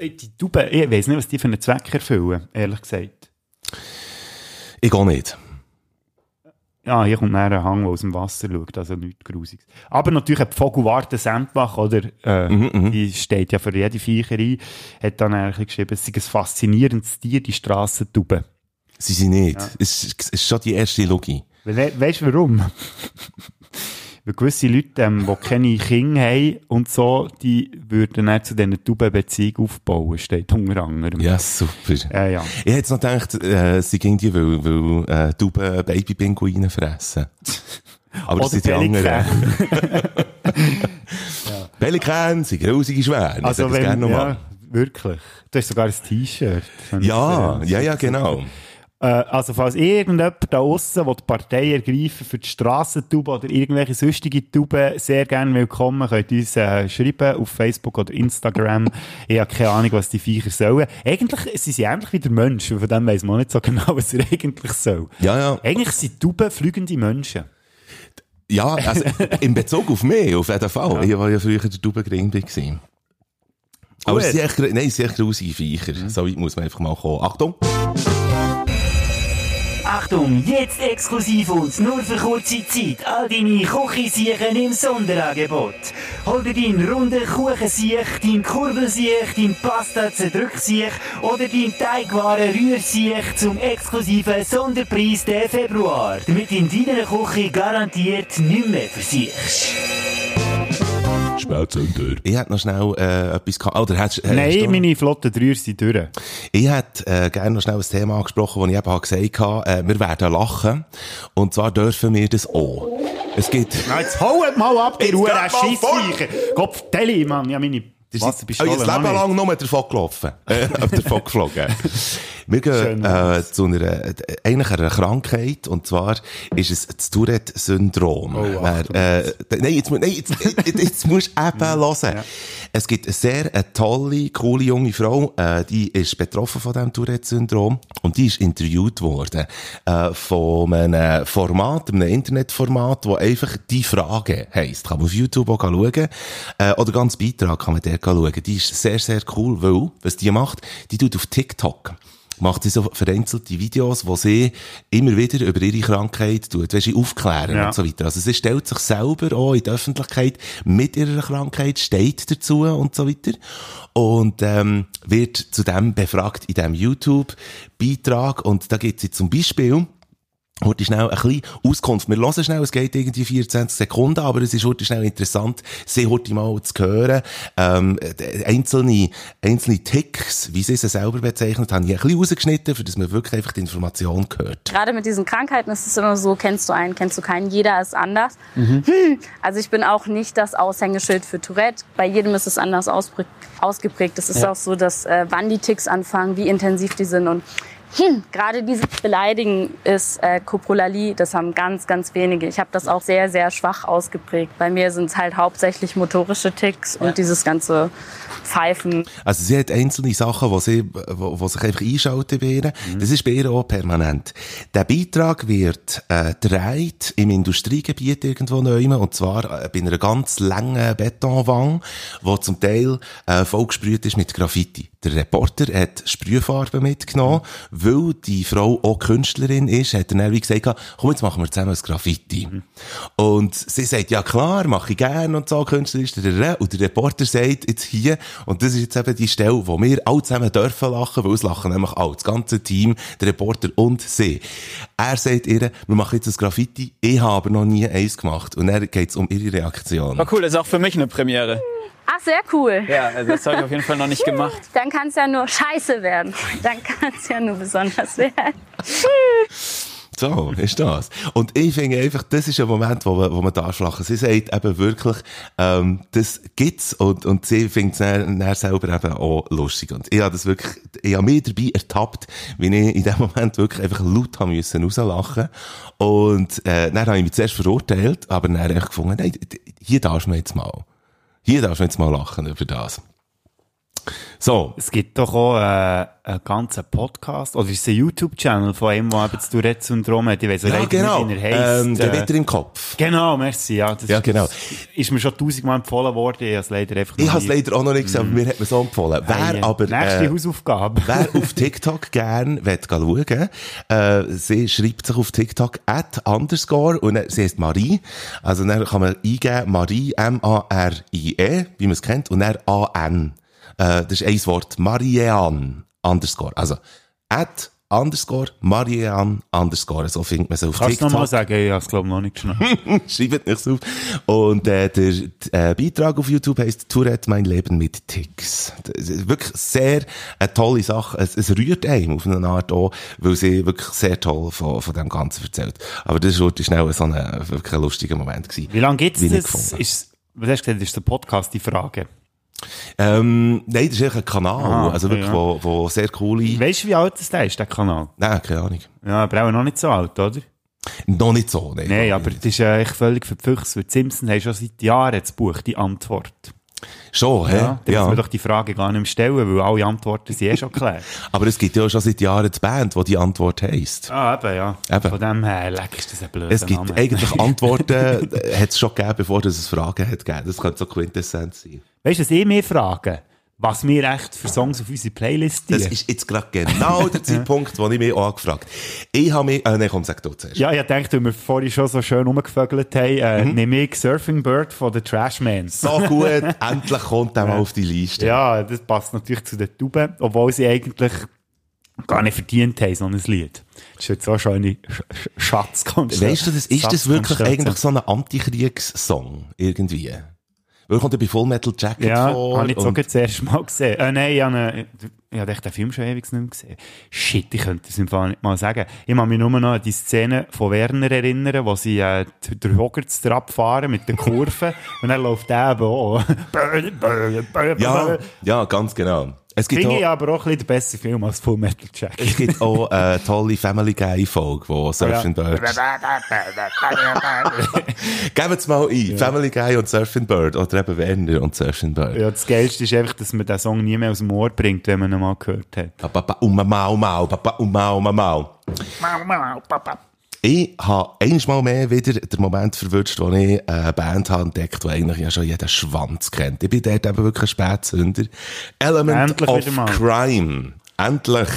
die Tauben, ich weiss nicht, was die für einen Zweck erfüllen, ehrlich gesagt.
ich gehe nicht.
Ja, hier kommt dann ein Hang, der aus dem Wasser schaut, also nichts Grusiges. Aber natürlich hat die Vogelwarte Sendbach, oder, äh,
Mhm,
die steht ja für jede Viecherei, hat dann eigentlich geschrieben, es sei ein faszinierendes Tier, die Strassentauben.
Sie sind nicht. Es, ist- es ist schon die erste Logie.
We weißt du warum? Weil gewisse Leute, ähm, die keine Kinder haben und so, die würden dann zu diesen Taubenbeziehungen aufbauen, steht unter anderem.
Ja, super.
Ja, ja.
Ich hätte jetzt noch gedacht, äh, sie ging die, weil, weil äh, Tauben Babypinguine fressen. Aber das sind die anderen.
Pelikan.
Pelikan sind grusige Schwäne.
Also wenn,
gerne
ja. Wirklich. Du hast sogar ein T-Shirt.
Ja, ja, ja, genau.
Äh, also, falls irgendjemand da aussen, der die Partei ergreifen für die Strassentube oder irgendwelche sonstige Tauben, sehr gerne willkommen. Könnt uns äh, schreiben auf Facebook oder Instagram. ich habe keine Ahnung, was die Viecher sollen. Eigentlich sind sie ähnlich wie der Mensch. und Von dem weiss man nicht so genau, was er eigentlich soll.
Ja, ja.
Eigentlich sind Tauben fliegende Menschen.
Ja, also, in Bezug auf mich, auf jeden Fall. Ich war ja früher der gewesen. Aber es sind echt, nein, es sind echt grusige Viecher. So weit muss man einfach mal kommen. Achtung!
Achtung, jetzt exklusiv und nur für kurze Zeit all deine Küchensiechen im Sonderangebot. Hol dir deinen runden Kuchensiech, dein Kurbelsiech, dein Pasta zerdrücksiech oder dein Teigwaren Rührsiech zum exklusiven Sonderpreis der Februar. Damit in deiner Küche garantiert nicht mehr versiechst.
Spätzünder.
Ich hätte noch schnell äh, etwas gehabt. Oder hättest, äh, hast
Nein,
du-
meine flotten Dreier sind durch.
Ich hätte äh, gerne noch schnell ein Thema angesprochen, das ich eben gesagt habe. Äh, wir werden lachen. Und zwar dürfen wir das auch. Es gibt...
Na, jetzt holt mal ab, die Ruhe, Scheissviecher. Kopf, Deli, Mann. Ja, meine
Das ist oh, das Leben lang nur davon gelaufen. Äh, davon geflogen. Wir gehen äh, zu einer, äh, eigentlich einer Krankheit, und zwar ist es das Tourette-Syndrom.
Oh,
Wer, äh, d- nein, jetzt, nein, jetzt, jetzt, jetzt musst du eben hören. Es gibt eine sehr eine tolle, coole junge Frau, äh, die ist betroffen von diesem Tourette-Syndrom und die ist interviewt worden äh, von einem Format, einem Internetformat, wo einfach «Die Frage» heisst. Kann man auf YouTube auch schauen. Äh, oder ganz Beitrag kann man dort schauen. Die ist sehr, sehr cool, weil, was die macht, die tut auf TikTok macht sie so vereinzelte Videos, wo sie immer wieder über ihre Krankheit tut, weißt aufklären
Ja.
und so weiter. Also sie stellt sich selber auch in die Öffentlichkeit mit ihrer Krankheit, steht dazu und so weiter und ähm, wird zu dem befragt in diesem YouTube-Beitrag und da gibt sie zum Beispiel Heute schnell ein bisschen Auskunft. Wir hören schnell, es geht irgendwie 24 Sekunden, aber es ist heute schnell interessant, sie heute mal zu hören. Ähm, d- einzelne, einzelne Ticks, wie sie sie selber bezeichnet haben, ich ein bisschen rausgeschnitten, für dass man wirklich einfach die Information hört.
Gerade mit diesen Krankheiten ist es immer so, kennst du einen, kennst du keinen, jeder ist anders. Hm. Also ich bin auch nicht das Aushängeschild für Tourette. Bei jedem ist es anders ausgeprägt. Es ist auch so, dass äh, wann die Ticks anfangen, wie intensiv die sind und hm, gerade dieses Beleidigen ist äh, Koprolalie, das haben ganz, ganz wenige. Ich habe das auch sehr, sehr schwach ausgeprägt. Bei mir sind es halt hauptsächlich motorische Ticks und dieses ganze Pfeifen.
Also sie hat einzelne Sachen, die sie, wo, wo sich einfach einschalten bei ihr. Das ist bei ihr auch permanent. Der Beitrag wird äh, gedreht im Industriegebiet irgendwo neu, und zwar äh, bei einer ganz langen Betonwand, wo zum Teil äh, vollgesprüht ist mit Graffiti. Der Reporter hat Sprühfarbe mitgenommen, weil die Frau auch Künstlerin ist, hat er dann wie gesagt, komm, jetzt machen wir zusammen ein Graffiti. Und sie sagt, ja klar, mache ich gerne und so, Künstler ist der, und der Reporter sagt jetzt hier, und das ist jetzt eben die Stelle, wo wir alle zusammen dürfen lachen, weil es lachen nämlich alle, das ganze Team, der Reporter und sie. Er sagt ihr, wir machen jetzt ein Graffiti, ich habe noch nie eins gemacht. Und dann geht es um ihre Reaktion.
War cool, das ist auch für mich eine Premiere.
Ach, sehr cool.
Ja, also das habe ich auf jeden Fall noch nicht gemacht.
Dann kann es ja nur scheiße werden. Dann kann es ja nur besonders werden.
So, ist das. Und ich finde einfach, das ist ein Moment, wo man, wo man da schlachen. Sie sagt eben wirklich, ähm, das gibt's und, und sie findet es dann, dann selber eben auch lustig. Und ich habe das wirklich, ich habe mich dabei ertappt, wie ich in dem Moment wirklich einfach laut haben müssen rauslachen. Und, äh, dann habe ich mich zuerst verurteilt, aber dann einfach gefunden, nein, hier darfst du jetzt mal, hier darfst du jetzt mal lachen über das. So.
Es gibt doch auch äh, einen ganzen Podcast, oder ist es ein YouTube-Channel von einem, der eben das Tourette-Syndrom hat. Ich weiss
Ja, genau.
nicht, wie er heisst.
Ähm, der
Äh,
Witter im Kopf.
Genau, merci. Ja, das
Ja,
ist-
genau.
Ist mir schon tausendmal empfohlen worden, ich habe es leider einfach
Ich habe es leider auch noch nicht gesehen, aber mir hat man so empfohlen. Wer
Hey,
aber,
Nächste
äh,
Hausaufgabe.
Wer auf TikTok gern will schauen, äh, sie schreibt sich auf TikTok at underscore und dann- sie heißt Marie. Also dann kann man eingeben Marie, M-A-R-I-E, wie man es kennt, und dann A-N. Äh, das ist ein Wort, Marianne underscore. Also at underscore Marianne underscore. So findet man sie auf
Kannst du
TikTok.
nochmal sagen? Ich habe es, glaube ich, noch nicht geschnallt.
Schreibt nichts auf. Und äh, der äh, Beitrag auf YouTube heisst Tourette, mein Leben mit Ticks. Das ist wirklich sehr eine tolle Sache. Es, es rührt einem auf eine Art auch, weil sie wirklich sehr toll von, von dem Ganzen erzählt. Aber das war schnell so ein, wirklich ein lustiger Moment gewesen.
Wie lange gibt es das? Ist, was hast du gesagt, das ist der Podcast, die Frage.
Ähm, nein, das ist eigentlich ein Kanal,
Ah,
also wirklich,
ja.
wo, wo sehr coole...
Weißt du, wie alt das ist, der Kanal?
Nein, keine Ahnung.
Ja, aber auch noch nicht so alt, oder?
Noch nicht so, nein.
Nein, aber das ist äh, echt völlig verpfüchst, weil die Simpsons haben schon seit Jahren das Buch «Die Antwort».
Schon, hä?
Ja, dann
Ja.
muss man doch die Frage gar nicht mehr stellen, weil alle Antworten sind eh schon geklärt.
Aber es gibt ja schon seit Jahren die Band, die die Antwort heisst.
ah, eben, ja.
Eben.
Von dem her, leck, ist das ein blöder
Es gibt
Name.
eigentlich Antworten, äh, hat es schon gegeben, bevor es Fragen hat gegeben. Das könnte so Quintessenz sein.
Weißt du, was ich mir frage? Was wir echt für Songs auf unsere Playlist
Das
tun?
ist jetzt gerade genau der Zeitpunkt, wo ich mich auch angefragt Ich habe mich, äh, nein, komm, sag du zuerst.
Ja, ich dachte, weil wir vorhin schon so schön rumgevögelt haben, äh,
Mhm.
nehme ich Surfing Bird von den Trashman.
So gut, endlich kommt der mal auf die Liste.
Ja, das passt natürlich zu den Tuben, obwohl sie eigentlich gar nicht verdient haben, so ein Lied. Das ist jetzt so eine Sch Sch Schatzkonstellation.
Weißt du, das, ist das wirklich eigentlich so ein Antikriegssong irgendwie? Weil kommt ja bei Full Metal Jacket
Ja,
vor.
habe ich jetzt auch das erste Mal gesehen. Äh, nein, ich habe, ich habe den Film schon ewig nicht mehr gesehen. Shit, ich könnte es im Fall nicht mal sagen. Ich kann mich nur noch an die Szene von Werner erinnern, wo sie äh, den Hogwarts fahren mit den Kurven und dann läuft der eben auch.
ja, ja, ganz genau. Es gibt
Finde ich
auch,
aber auch ein bisschen beste Film als Full Metal Jacket.
es gibt auch eine tolle Family Guy Folge, wo Surfing Bird. Gebt mal ein. Family Guy und Surfing Bird. Oder eben Werner und Surfing Bird.
Ja, das Geilste ist einfach, dass man den Song nie mehr aus dem Ohr bringt, wenn man ihn mal gehört hat.
Papa, uma, mau, mau, papa, uma, uma, mau. Ich habe einmal mehr wieder den Moment verwünscht, wo ich eine Band habe entdeckt, die eigentlich ja schon jeden Schwanz kennt. Ich bin dort eben wirklich ein Spätsünder. Element
Endlich
of. Crime. Endlich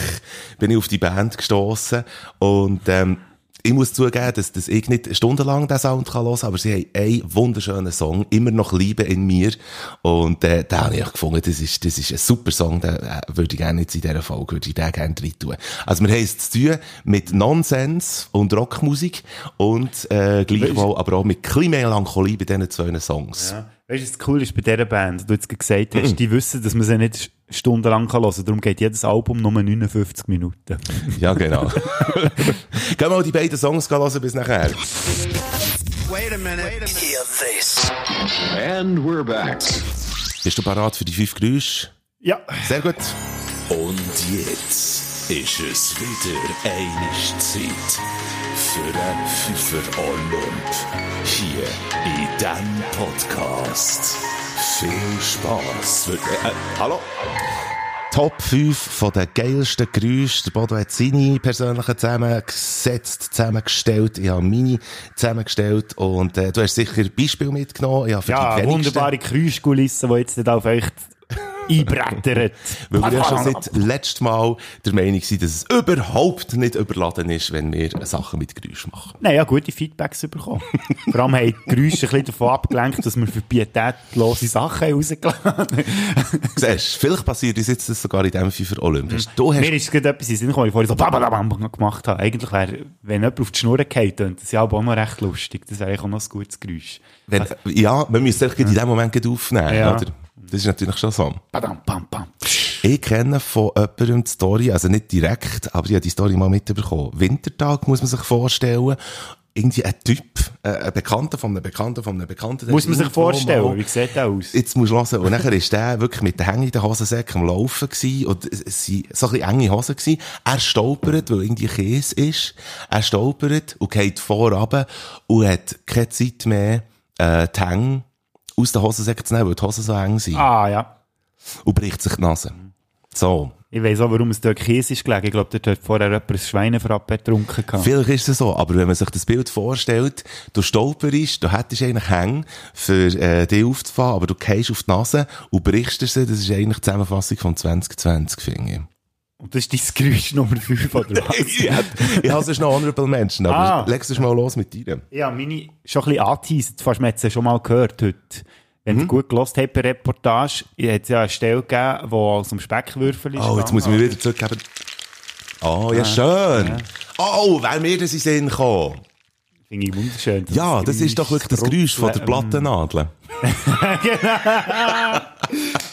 bin ich auf die Band gestoßen und ähm, ich muss zugeben, dass, dass ich nicht stundenlang den Sound kann hören kann, aber sie haben einen wunderschönen Song, immer noch Liebe in mir. Und äh, den habe ich gefunden, das ist, das ist ein super Song, den äh, würde ich gerne jetzt in dieser Folge, würde ich den gerne rein tun. Also wir haben es zu tun mit Nonsens und Rockmusik und äh, gleichwohl aber auch mit ein bisschen Melancholie bei diesen zwei Songs.
Ja. Weißt du, was cool ist bei dieser Band? Du jetzt gesagt hast,
Mhm.
die wissen, dass man sie nicht stundenlang kann hören kann. Darum geht jedes Album nur 59 Minuten.
Ja, genau. Gehen wir mal die beiden Songs hören bis nachher.
Wait a minute. Hear this. And we're back.
Bist du parat für die fünf Geräusche?
Ja.
Sehr gut.
Und jetzt ist es wieder eine Zeit für einen Pfeffer Olymp. Hier in diesem Podcast. Viel Spaß.
Äh, hallo? Top 5 von den geilsten Geräuschen. Der Bodo hat seine persönlichen zusammengesetzt, zusammengestellt. Ich habe meine zusammengestellt. Und äh, du hast sicher Beispiel mitgenommen. Ich habe für
Ja,
die wenigsten,
wunderbare Geräuschkulisse, die jetzt nicht auf euch einbrettert.
Weil wir ja schon seit letztem Mal der Meinung sind, dass es überhaupt nicht überladen ist, wenn wir Sachen mit Geräusch machen.
Nein, ja, gute Feedbacks bekommen. Vor allem haben die Geräusche ein bisschen davon abgelenkt, dass wir für pietätlose Sachen haben rausgelassen haben.
Siehst vielleicht passiert uns jetzt das sogar in diesem FIFA Olymp. Du hast
Mir ist gerade etwas in Sinn gekommen, ich so bababam gemacht habe. Eigentlich wäre, wenn jemand auf die Schnur geht, das ist ja auch noch recht lustig. Das wäre eigentlich auch noch ein gutes Geräusch.
Wenn, ja, wir müssen es in dem Moment aufnehmen,
Ja.
oder? Das ist natürlich schon so.
Badam, bam, bam.
Ich kenne von jemandem die Story, also nicht direkt, aber ich habe die Story mal mitbekommen. Wintertag muss man sich vorstellen. Irgendwie ein Typ, äh, ein Bekannter von einem Bekannten von einem Bekannten.
Muss man sich vorstellen,
mal-
wie sieht der aus?
Jetzt musst du hören. Und nachher ist der wirklich mit den hängenden Hosensäcken am Laufen gewesen. Und es sind so ein bisschen enge Hosen gewesen. Er stolpert, weil irgendwie Käse ist. Er stolpert und geht vorab und hat keine Zeit mehr, äh, die Hänge aus den Hosensäcken zu nehmen, weil die Hosen so eng sind.
Ah, ja.
Und bricht sich die Nase. So.
Ich weiss auch, warum es dort Käse ist gelegen. Ich glaube, dort hat vorher jemand ein Schweinefrappe getrunken. gehabt.
Vielleicht ist es so, aber wenn man sich das Bild vorstellt, du stolperst, du hättest eigentlich Hänge für äh, dich aufzufahren, aber du gehst auf die Nase und brichst sie, das ist eigentlich die Zusammenfassung von 2020, finde ich.
Und das ist dein Geräusch Nummer 5, oder was?
ich ich habe sonst noch Honorable Menschen, aber
Ah.
legst du mal los mit dir.
Ja, meine schon ein bisschen angeteasert. Fast, man hat es ja schon mal gehört heute. Wenn
Mhm.
ihr gut gelost habt, bei der Reportage, hat es ja eine Stelle gegeben, die aus dem Speckwürfel ist.
Oh, jetzt muss ich mich wieder zurückgeben. Oh, ja,
Ah,
schön.
ja.
Oh, wer mir das in den Sinn gekommen?
Finde ich wunderschön.
Ja, das ist doch wirklich das Geräusch von der Plattennadel.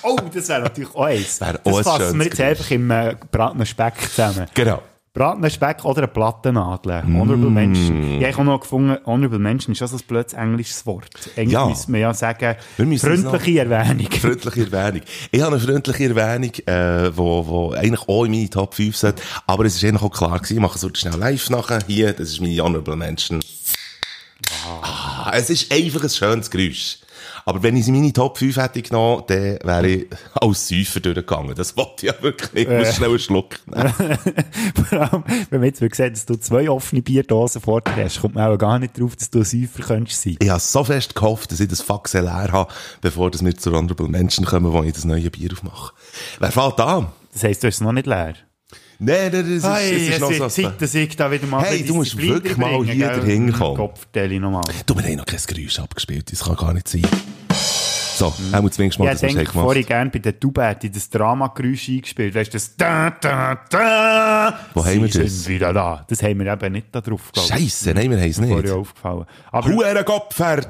Oh, das wäre natürlich auch eins. Das
auch ein
fassen wir jetzt einfach im äh, Speck zusammen.
Genau.
Bratener Speck oder eine Plattennadel.
Mm.
Honorable Menschen. Ja, ich habe noch gefunden, Honorable Menschen ist ja so ein blödes englisches Wort. Eigentlich
Ja.
müsste man ja sagen,
Wir müssen
freundliche Erwähnung.
Freundliche Erwähnung. Ich habe eine freundliche Erwähnung, äh, wo, wo eigentlich auch in meine Top 5 sollte. Aber es ist eigentlich auch klar gewesen. Ich mache es schnell live nachher. Hier, das ist meine Honorable Menschen. Ah, es ist einfach ein schönes Geräusch. Aber wenn ich meine Top 5 hätte genommen, dann wäre ich als Säufer durchgegangen. Das wollte ich ja wirklich nicht. Ich muss
Äh.
schnell einen Schluck nehmen.
Vor allem, wenn man jetzt sieht, dass du zwei offene Bierdosen vor dir hast, kommt man auch gar nicht drauf, dass du ein Säufer könntest sein.
Ich habe so fest gehofft, dass ich das Fax leer habe, bevor wir zu Honorable Menschen kommen, wo ich das neue Bier aufmache. Wer fällt an?
Das heisst, du hast es noch nicht leer.
Nein, das ist,
Hey,
es ist noch so.
Dass ich da wieder mal
Hey, du musst wirklich mal hier dahinter kommen.
Ich nochmal.
Du, wir haben noch kein Geräusch abgespielt, das kann gar nicht sein. So, auch muss zumindest mal,
Ja, ich
wir es
denke,
haben
vorhin gerne bei den Tuba hätte ich das Dramageräusch eingespielt. Weißt du, das da, da, da.
Wo haben wir
Sie
das?
sind wieder da. Das haben wir eben nicht da drauf gehabt.
Scheisse, nein, wir haben es nicht.
Vorhin aufgefallen. Aber,
Gopfer!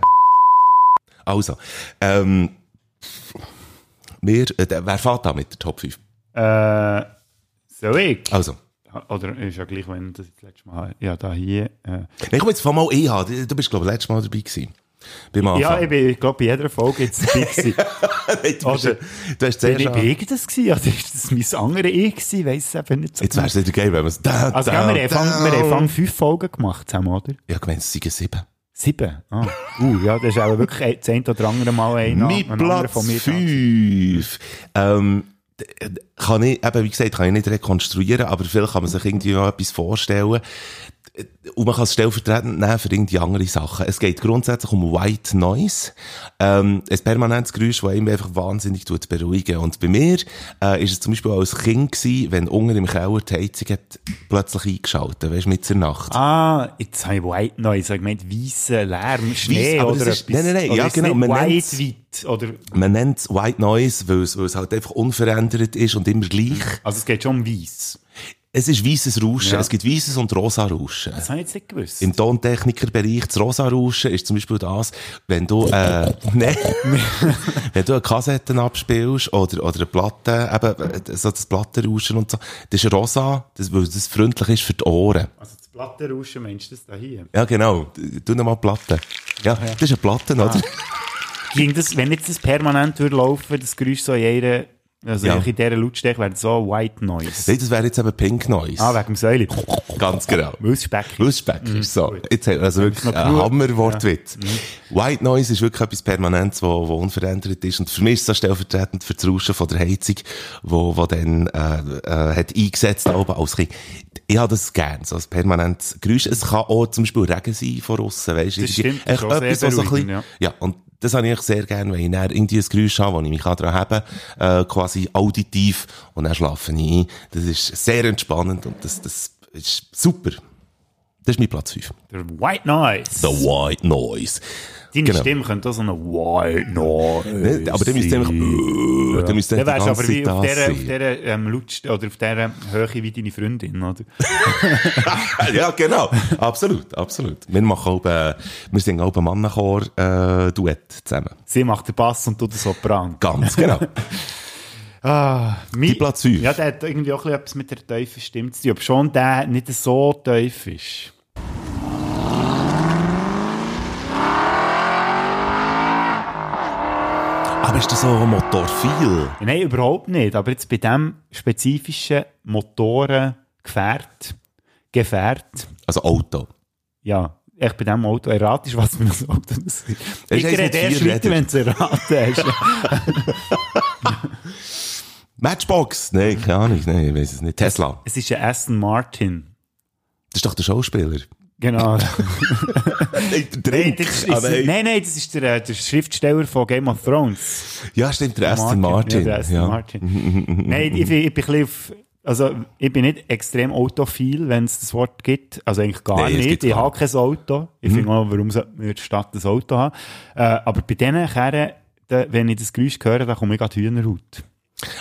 Also, ähm, wir, äh, der- wer fährt da mit der Top 5?
äh, soll ich?
Also.
Oder ist ja gleich, wenn das jetzt letztes Mal, ja, da hier, äh,
Nein, komm jetzt von mal eh an. Du bist, glaube ich, letztes Mal dabei gewesen. Beim Anfang.
ja, ich bin, ich glaube, bei jeder Folge jetzt dabei gewesen.
Nein, du, bist,
Oder-
du hast
Bin
zuerst
ich bei ich das gewesen? Oder ist das mein anderer Ich gewesen? Weiss es eben nicht so
Jetzt wäre es wieder geil, wenn wir es da,
Also,
da,
wir haben wir haben fünf Folgen gemacht zusammen, oder?
Ja, ich meine, es sind sieben.
Sieben? Ah. Uh, ja, das ist auch wirklich ein- das eine oder andere Mal einer.
Mit
ein anderer
Platz
von mir.
5. Ähm, kann ich, eben, wie gesagt, kann ich nicht rekonstruieren, aber vielleicht kann man sich irgendwie noch etwas vorstellen. Und man kann es stellvertretend nehmen für irgendwie andere Sachen. Es geht grundsätzlich um White Noise. Ähm, ein permanentes Geräusch, das irgendwie einfach wahnsinnig tut beruhigen. Und bei mir, äh, ist es zum Beispiel als Kind gewesen, wenn unten im Keller die Heizung hat plötzlich eingeschaltet, weißt du, mit der Nacht.
Ah, jetzt habe ich White Noise, ich meinte weiße Lärm, Schnee
Weiss,
oder
ist-
etwas.
nein, nein, nein,
Oder
ja, genau, man
White, weit, oder,
Man nennt es White Noise, weil es, weil es halt einfach unverändert ist und immer gleich.
also es geht schon um weiss.
Es ist weißes Rauschen.
Ja.
Es gibt weißes und rosa Rauschen.
Das habe ich jetzt nicht gewusst.
Im Tontechnikerbereich, das rosa Rauschen ist zum Beispiel das, wenn du, äh, ne, wenn du eine Kassette abspielst oder, oder eine Platte, eben, äh, so das Plattenrauschen und so, das ist rosa, das, weil das freundlich ist für die Ohren.
Also das Plattenrauschen, meinst du das da hier?
Ja, genau. Tu nochmal Platte. Ja, das ist eine Platte,
Ah.
oder?
Ging das, wenn jetzt das permanent würde laufen, das Geräusch so in jeder, also
Ja.
in dieser Lautstärke, wäre das so White Noise.
Nein, das wäre jetzt eben Pink Noise.
Ah, wegen dem Säule.
Ganz genau.
Wilspeck.
Wilspeck ist so. Jetzt wir also wirklich ein. Hammerwortwitz. White Noise ist wirklich etwas Permanentes, wo, wo unverändert ist. Und für mich ist das stellvertretend für das Rauschen von der Heizung, wo, wo dann, äh, äh, hat eingesetzt da oben als Kind. Ich habe das gern, so ein permanentes Geräusch. Es kann auch zum Beispiel Regen sein von aussen, weisst du.
Das stimmt, das ist
Echt etwas, was so ein bisschen, ja. und das habe ich sehr gerne, wenn ich irgendwie ein Geräusch habe, wo ich mich daran habe, äh, quasi auditiv, und dann schlafe ich ein. Das ist sehr entspannend und das, das ist super. Das ist mein Platz 5.
Der White Noise.
The White Noise.
Deine
Genau.
Stimme könnte auch so eine White Noise
Ne, aber dann müsste einfach, äh, dann müsste
Dann wärst aber wie auf dieser, auf dieser ähm, Lautst oder auf dieser Höhe wie deine Freundin, oder?
ja, genau. absolut, absolut. Wir machen auch, äh, wir singen auch ein Mannenchor, äh, Duett zusammen.
Sie macht den Bass und du den Sopran.
Ganz genau.
Ah, mein,
Die Platz 5.
Ja, der hat irgendwie auch etwas mit der tiefen Stimme zu tun. Ob schon der nicht so tief ist.
Aber ist das so ein Motorfil?
Nein, überhaupt nicht. Aber jetzt bei diesem spezifischen Motorengefährt, Gefährt,
Also Auto.
ja, echt bei diesem Auto erratest, was für ein Auto das ist.
ist
Ich rede erst weiter, wenn du es erraten hast.
Matchbox? Nein, keine Ahnung, nein, ich weiß es nicht. Tesla.
es ist ein Aston Martin.
Das ist doch der Schauspieler.
Genau.
Nein,
ist,
Ah, nein.
nein, nein, das ist der, äh, der Schriftsteller von Game of Thrones.
Ja, stimmt, der Aston Martin.
Ja, der Aston
ja.
Martin. Nein, ich, ich bin ein bisschen auf, also, ich bin nicht extrem autophil, wenn es das Wort gibt. Also eigentlich gar
Nein,
nicht. Ich habe kein Auto. Ich finde auch, warum sollte man in der Stadt ein Auto haben? Äh, aber bei diesen Kerren, wenn ich das Geräusch höre, dann komme ich gerade Hühnerhaut.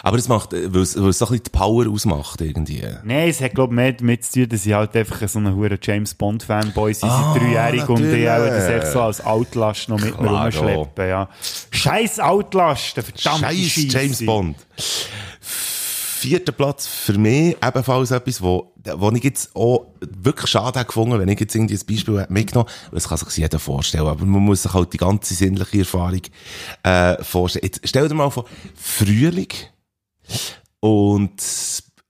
Aber das macht, äh, weil es, weil es so ein bisschen die Power ausmacht, irgendwie.
Nein, es hat, glaube ich, mehr damit zu tun, dass ich halt einfach so ein hoher James Bond-Fanboy bin,
Ah,
seit dreijährig und ich auch das echt so als Outlast noch mit mir
Klaro.
rumschleppen, ja. Scheiß Outlast, der verdammte
Scheiß
Scheisse.
James Bond. Vierter Platz für mich ebenfalls etwas, wo, wo ich jetzt auch wirklich schade gefunden, wenn ich jetzt irgendwie ein Beispiel mitgenommen hätte. Das kann sich jeder vorstellen, aber man muss sich halt die ganze sinnliche Erfahrung äh, vorstellen. Jetzt stell dir mal vor, Frühling und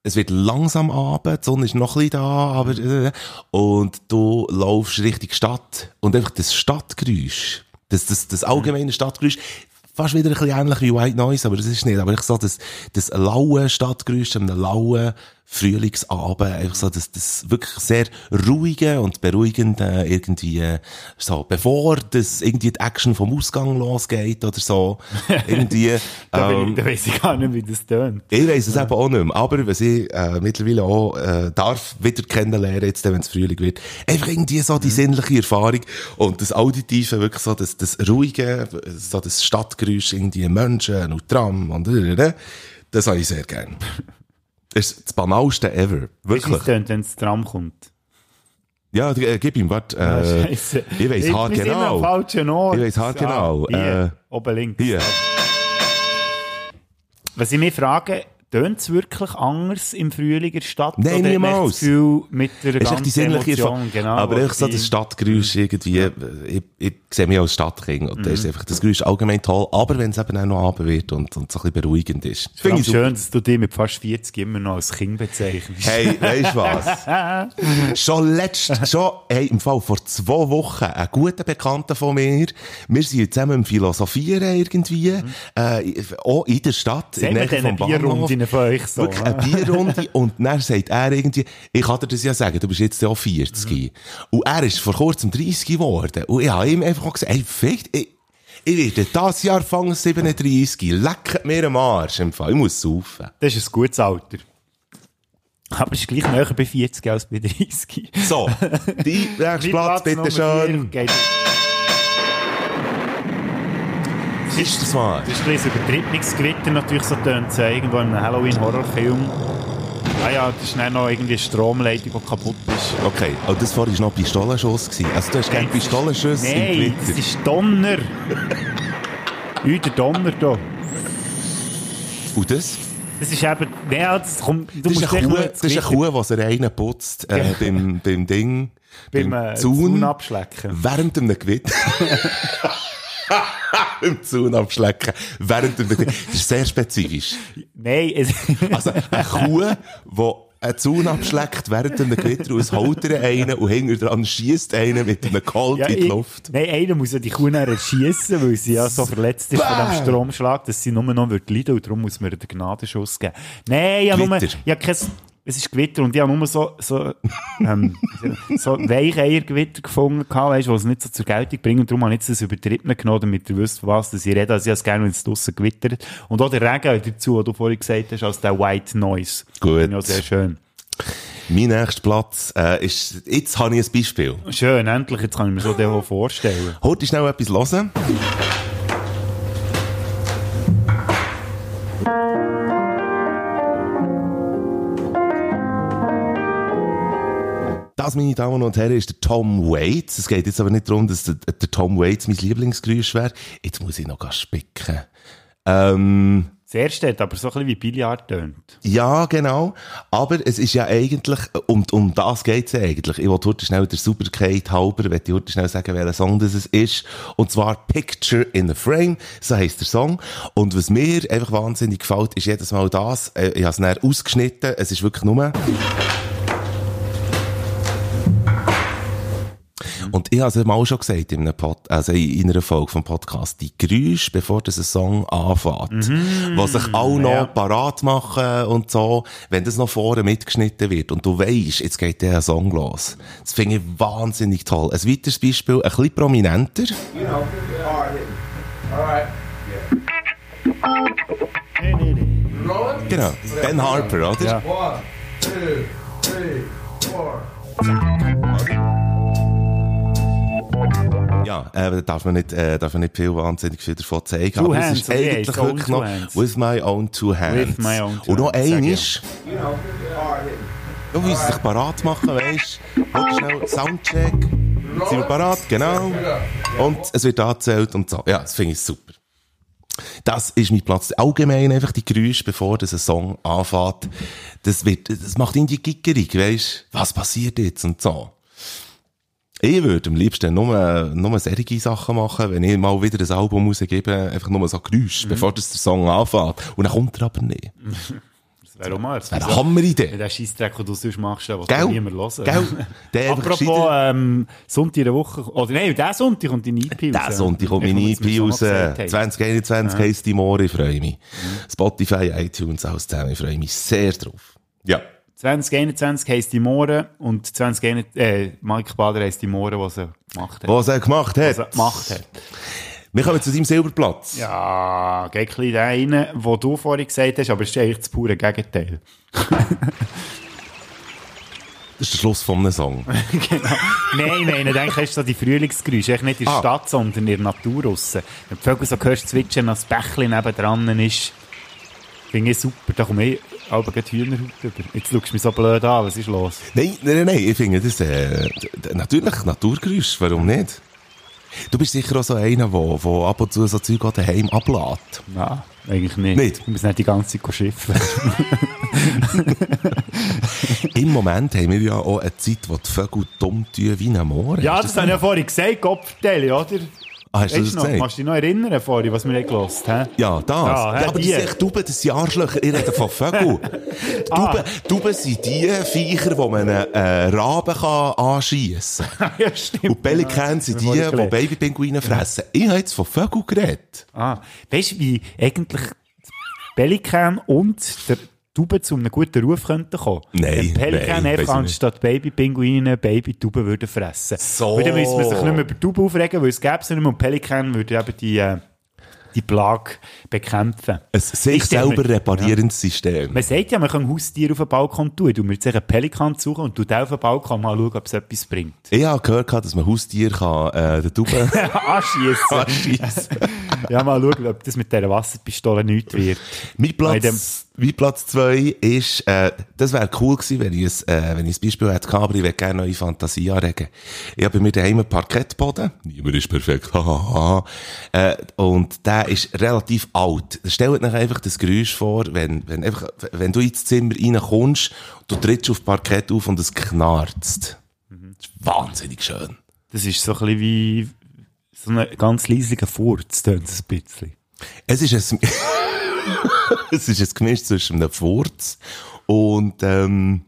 es wird langsam Abend, die Sonne ist noch ein bisschen da, aber, äh, und du laufst Richtung Stadt und einfach das Stadtgeräusch, das, das, das allgemeine Stadtgeräusch, fast wieder ein bisschen ähnlich wie White Noise, aber das ist nicht, aber ich so das, das laue Stadtgeräusch, einem lauen Frühlingsabend, einfach so das, das wirklich sehr ruhige und beruhigende irgendwie, äh, so, bevor das irgendwie die Action vom Ausgang losgeht oder so, irgendwie,
Da,
ähm,
da weiss ich gar nicht, wie das tönt.
ich weiss es eben auch nicht mehr. Aber was ich äh, mittlerweile auch äh, darf wieder kennenlernen, jetzt, wenn es Frühling wird, einfach irgendwie so die sinnliche Erfahrung und das Auditive, wirklich so das, das Ruhige, so das Stadtgeräusch, irgendwie Menschen und Tram und äh, das habe ich sehr gern. Ist das banalste ever.
Wie es
Wirklich.
tönt, wenn das Tram kommt.
Ja, äh, gib ihm, warte.
Ah,
Äh,
Scheisse.
ich weiss hart
sind am
genau.
falschen Ort.
Ich weiss hart genau.
Ah, hier,
Äh,
oben links.
Hier.
Was ich mich frage, tönt es wirklich anders im Frühling in der Stadt?
Nein, niemals.
Das Gefühl, mit der
Das ist die
ganzen
sinnliche
Emotion, genau.
aber echt so
die-
das Stadtgeräusch irgendwie, äh, ich, ich sehe mich als Stadtkind und da ist einfach das Geräusch allgemein toll, aber wenn es eben auch noch Abend wird und, und so ein bisschen beruhigend ist.
Vor
Finde ich super.
schön, dass du dich mit fast 40 immer noch als Kind bezeichnest.
Hey, weißt du was? schon letzt, schon, hey, im Fall vor zwei Wochen, ein guter Bekannter von mir, wir sind zusammen im Philosophieren irgendwie, äh, auch in der Stadt,
Sehen wir
Nähe
diese Bierrunden von euch so?
Wirklich eine Bierrunde und dann sagt er irgendwie, ich kann dir das ja sagen, du bist jetzt ja auch 40. Und er ist vor kurzem 30 geworden. Und ich habe ihm einfach auch gesagt, hey, fickt, ich, ich werde dieses Jahr fangen 37, leckt mir am Arsch im Fall, ich muss saufen.
Das ist ein gutes Alter. Aber es ist gleich näher bei 40 als bei 30.
So, die nächste Platz, bitte schön. Ist das mal?
Das ist ein bisschen übertriebenes Gewitter natürlich so tönt es ja irgendwo in einem Halloween-Horrorfilm. Ah ja, das ist dann noch irgendwie eine Stromleitung, die kaputt ist.
Okay, und das war noch Pistolenschuss. gewesen. Also du hast gerne Pistolenschüsse im
Nein,
Gewitter.
das ist Donner. Ui, der Donner da.
Und das?
Das ist eben, ja, das kommt, du
Das ist
musst echt
Kuh, das ist eine Kuh, die sie reinputzt, äh, beim, beim Ding,
beim,
beim
äh,
Zaun,
Zaun abschlecken.
während einem Gewitter. Im Zaun abschlecken. Während einem Gewitter. Das ist sehr spezifisch.
Nein,
Also, eine Kuh, die einen Zaun abschleckt während einem Gewitter und es holt ihr einen und hinter dran schießt einen mit einem Colt
ja,
in die
ich-
Luft.
Nein, einer muss ja die Kuh dann erschiessen, weil sie ja so verletzt ist von dem Stromschlag, dass sie nur noch wird leiden und darum muss man den Gnadenschuss geben. Nein, ja, nur, ja, kein, es ist Gewitter und ich habe nur so, so, ähm, so Weicheiergewitter gefunden, weißt, die es nicht so zur Geltung bringen. Und darum habe ich jetzt das Übertriebene genommen, damit ihr wisst, was dass ich rede. Also ich habe es gerne, wenn es draussen gewittert. Und auch der Regen dazu, was du vorhin gesagt hast, als der White Noise.
Gut.
Finde ich auch sehr schön.
Mein nächster Platz äh, ist, jetzt habe ich ein Beispiel.
Schön, endlich, jetzt kann ich mir so den vorstellen.
Heute schnell etwas hören. Das, meine Damen und Herren, ist der Tom Waits. Es geht jetzt aber nicht darum, dass der, der Tom Waits mein Lieblingsgeräusch wäre. Jetzt muss ich noch spicken. Ähm,
Das erste hat aber so ein bisschen wie Billard tönt.
ja, genau. Aber es ist ja eigentlich, um, um das geht's ja eigentlich. Ich wollte heute schnell der Superkeit halber, ich wollte heute schnell sagen, welcher Song das es ist. Und zwar Picture in a Frame, so heisst der Song. Und was mir einfach wahnsinnig gefällt, ist jedes Mal das, äh, ich habe es ausgeschnitten, es ist wirklich nur... ich habe es mal schon gesagt in, einem Pod, also in einer Folge vom Podcast, die Geräusche, bevor das ein Song anfängt, was sich alle noch
ja.
parat machen und so, wenn das noch vorne mitgeschnitten wird und du weisst, jetzt geht der Song los. Das finde ich wahnsinnig toll. Ein weiteres Beispiel, ein bisschen prominenter.
You know, hard hitting. All right. Rolling?
Genau, Ben Harper, oder?
Ja.
One, two, three, four.
Ja, äh, da darf man nicht, äh, darf man nicht viel wahnsinnig viel davon zeigen.
Two
aber es
hands,
ist
oder wie
eigentlich wirklich noch
hands.
with my own two hands.
With my own two
Und noch ein ist, wie sie sich parat machen, weisst du? Schnell Soundcheck. Sind wir parat? Genau. Und es wird angezählt und so. Ja, das finde ich super. Das ist mein Platz. Allgemein einfach die Geräusche, bevor das ein Song anfängt. Das wird, das macht irgendwie gickerig, weisst? Was passiert jetzt und so. Ich würde am liebsten nur, nur solche Sachen machen, wenn ich mal wieder ein Album rausgebe, einfach nur so Geräusche,
Mhm.
bevor das der Song anfängt. Und dann kommt er aber nicht.
Das wäre auch mal. Das
wäre eine Hammeridee.
Der Scheissdreck, den du sonst machst, den
Gell?
niemand hören.
Gell?
Apropos, ähm, Sonntag in der Woche, oder nein, der Sonntag kommt die EP raus.
Der Sonntag kommt meine EP
was
raus.
wir so noch gesagt haben.
2021
Ja.
heisst die More, ich freue mich. Spotify, iTunes, alles zusammen, ich freue mich sehr drauf. Ja.
2021 heisst die Moore und 2021, äh, Mike Bader heisst die Moore, die sie gemacht hat.
Was er gemacht hat.
Was er gemacht hat.
Wir kommen zu deinem Silberplatz.
Ja, geht ein bisschen rein, den du vorhin gesagt hast, aber es ist eigentlich das pure Gegenteil.
Das ist der Schluss von einem Song.
genau. Nein, ich meine, eigentlich hast du so die Frühlingsgeräusche, echt nicht in der
Ah.
Stadt, sondern in der Natur draussen. Wenn die Vögel so hörst zwitschern, als das Bächlein nebendran ist, finde ich super. Da komme ich aber gerade Hühnerhaut über. Jetzt schaust du mich so blöd an, was ist los?
Nein, nein, nein, nein, ich finde das, äh, natürlich Naturgeräusch, warum nicht? Du bist sicher auch so einer, der, der ab und zu so Zeug auch daheim ablädt.
Nein, eigentlich nicht.
Nicht?
Ich muss nicht die ganze Zeit schiffen.
Im Moment haben wir ja auch eine Zeit, wo die Vögel dumm tun wie ein Moor.
ja,
du
das habe ich ja vorhin gesagt, Kopfverteile, oder?
Ah, hast du das
noch,
gesagt?
Kannst du dich noch erinnern vorhin, was wir nicht gehört haben?
Ja, das.
Ja,
Ja, aber
die.
das sind Tauben, das sind Arschlöcher. Ich rede von Vögeln.
Ah.
Tauben, Tauben sind die Viecher, die man einen äh, Raben kann anschiessen kann.
ja, stimmt.
Und Pelikane sind die,
wir
die
vorhin gelernt.
Babypinguine fressen. Ich habe jetzt von Vögeln geredet.
Ah, weißt du, wie eigentlich Pelikan und der Tauben zu einem guten Ruf könnten kommen?
Nein,
Wenn Pelikan
nein,
einfach anstatt Babypinguine Babytauben würden fressen.
So.
Weil dann müssen wir sich nicht mehr über Tauben aufregen, weil es gäbe sie nicht mehr und Pelikan würde eben die, äh, die Plage bekämpfen.
Ein sich
Ich stell mir-
selber reparierendes System.
Man sagt ja, man kann Haustiere auf den Balkon tun. Du musst einen Pelikan suchen und du auf den Balkon mal schauen, ob es etwas bringt.
Ich habe gehört, dass man Haustier kann, äh, den Tauben
Anschiessen.
anschiessen
ja, mal schauen, ob das mit dieser Wasserpistole nichts wird.
Mein Platz, mein Platz zwei ist, äh, das wäre cool gewesen, wenn ich ein, äh, wenn ich ein Beispiel hätte gehabt, aber ich würde gerne neue Fantasie anregen. Ich habe bei mir daheim einen Parkettboden. Niemand ist perfekt, hahaha. äh, und der ist relativ alt. Stellt euch einfach das Geräusch vor, wenn, wenn einfach, wenn du ins Zimmer reinkommst, du trittst auf Parkett auf und es knarzt.
Mhm.
Das ist wahnsinnig schön.
Das ist so ein bisschen wie so ein ganz leisiger Furz, tönt es ein bisschen.
Es ist ein, es ist ein Gemisch zwischen einem Furz und, ähm,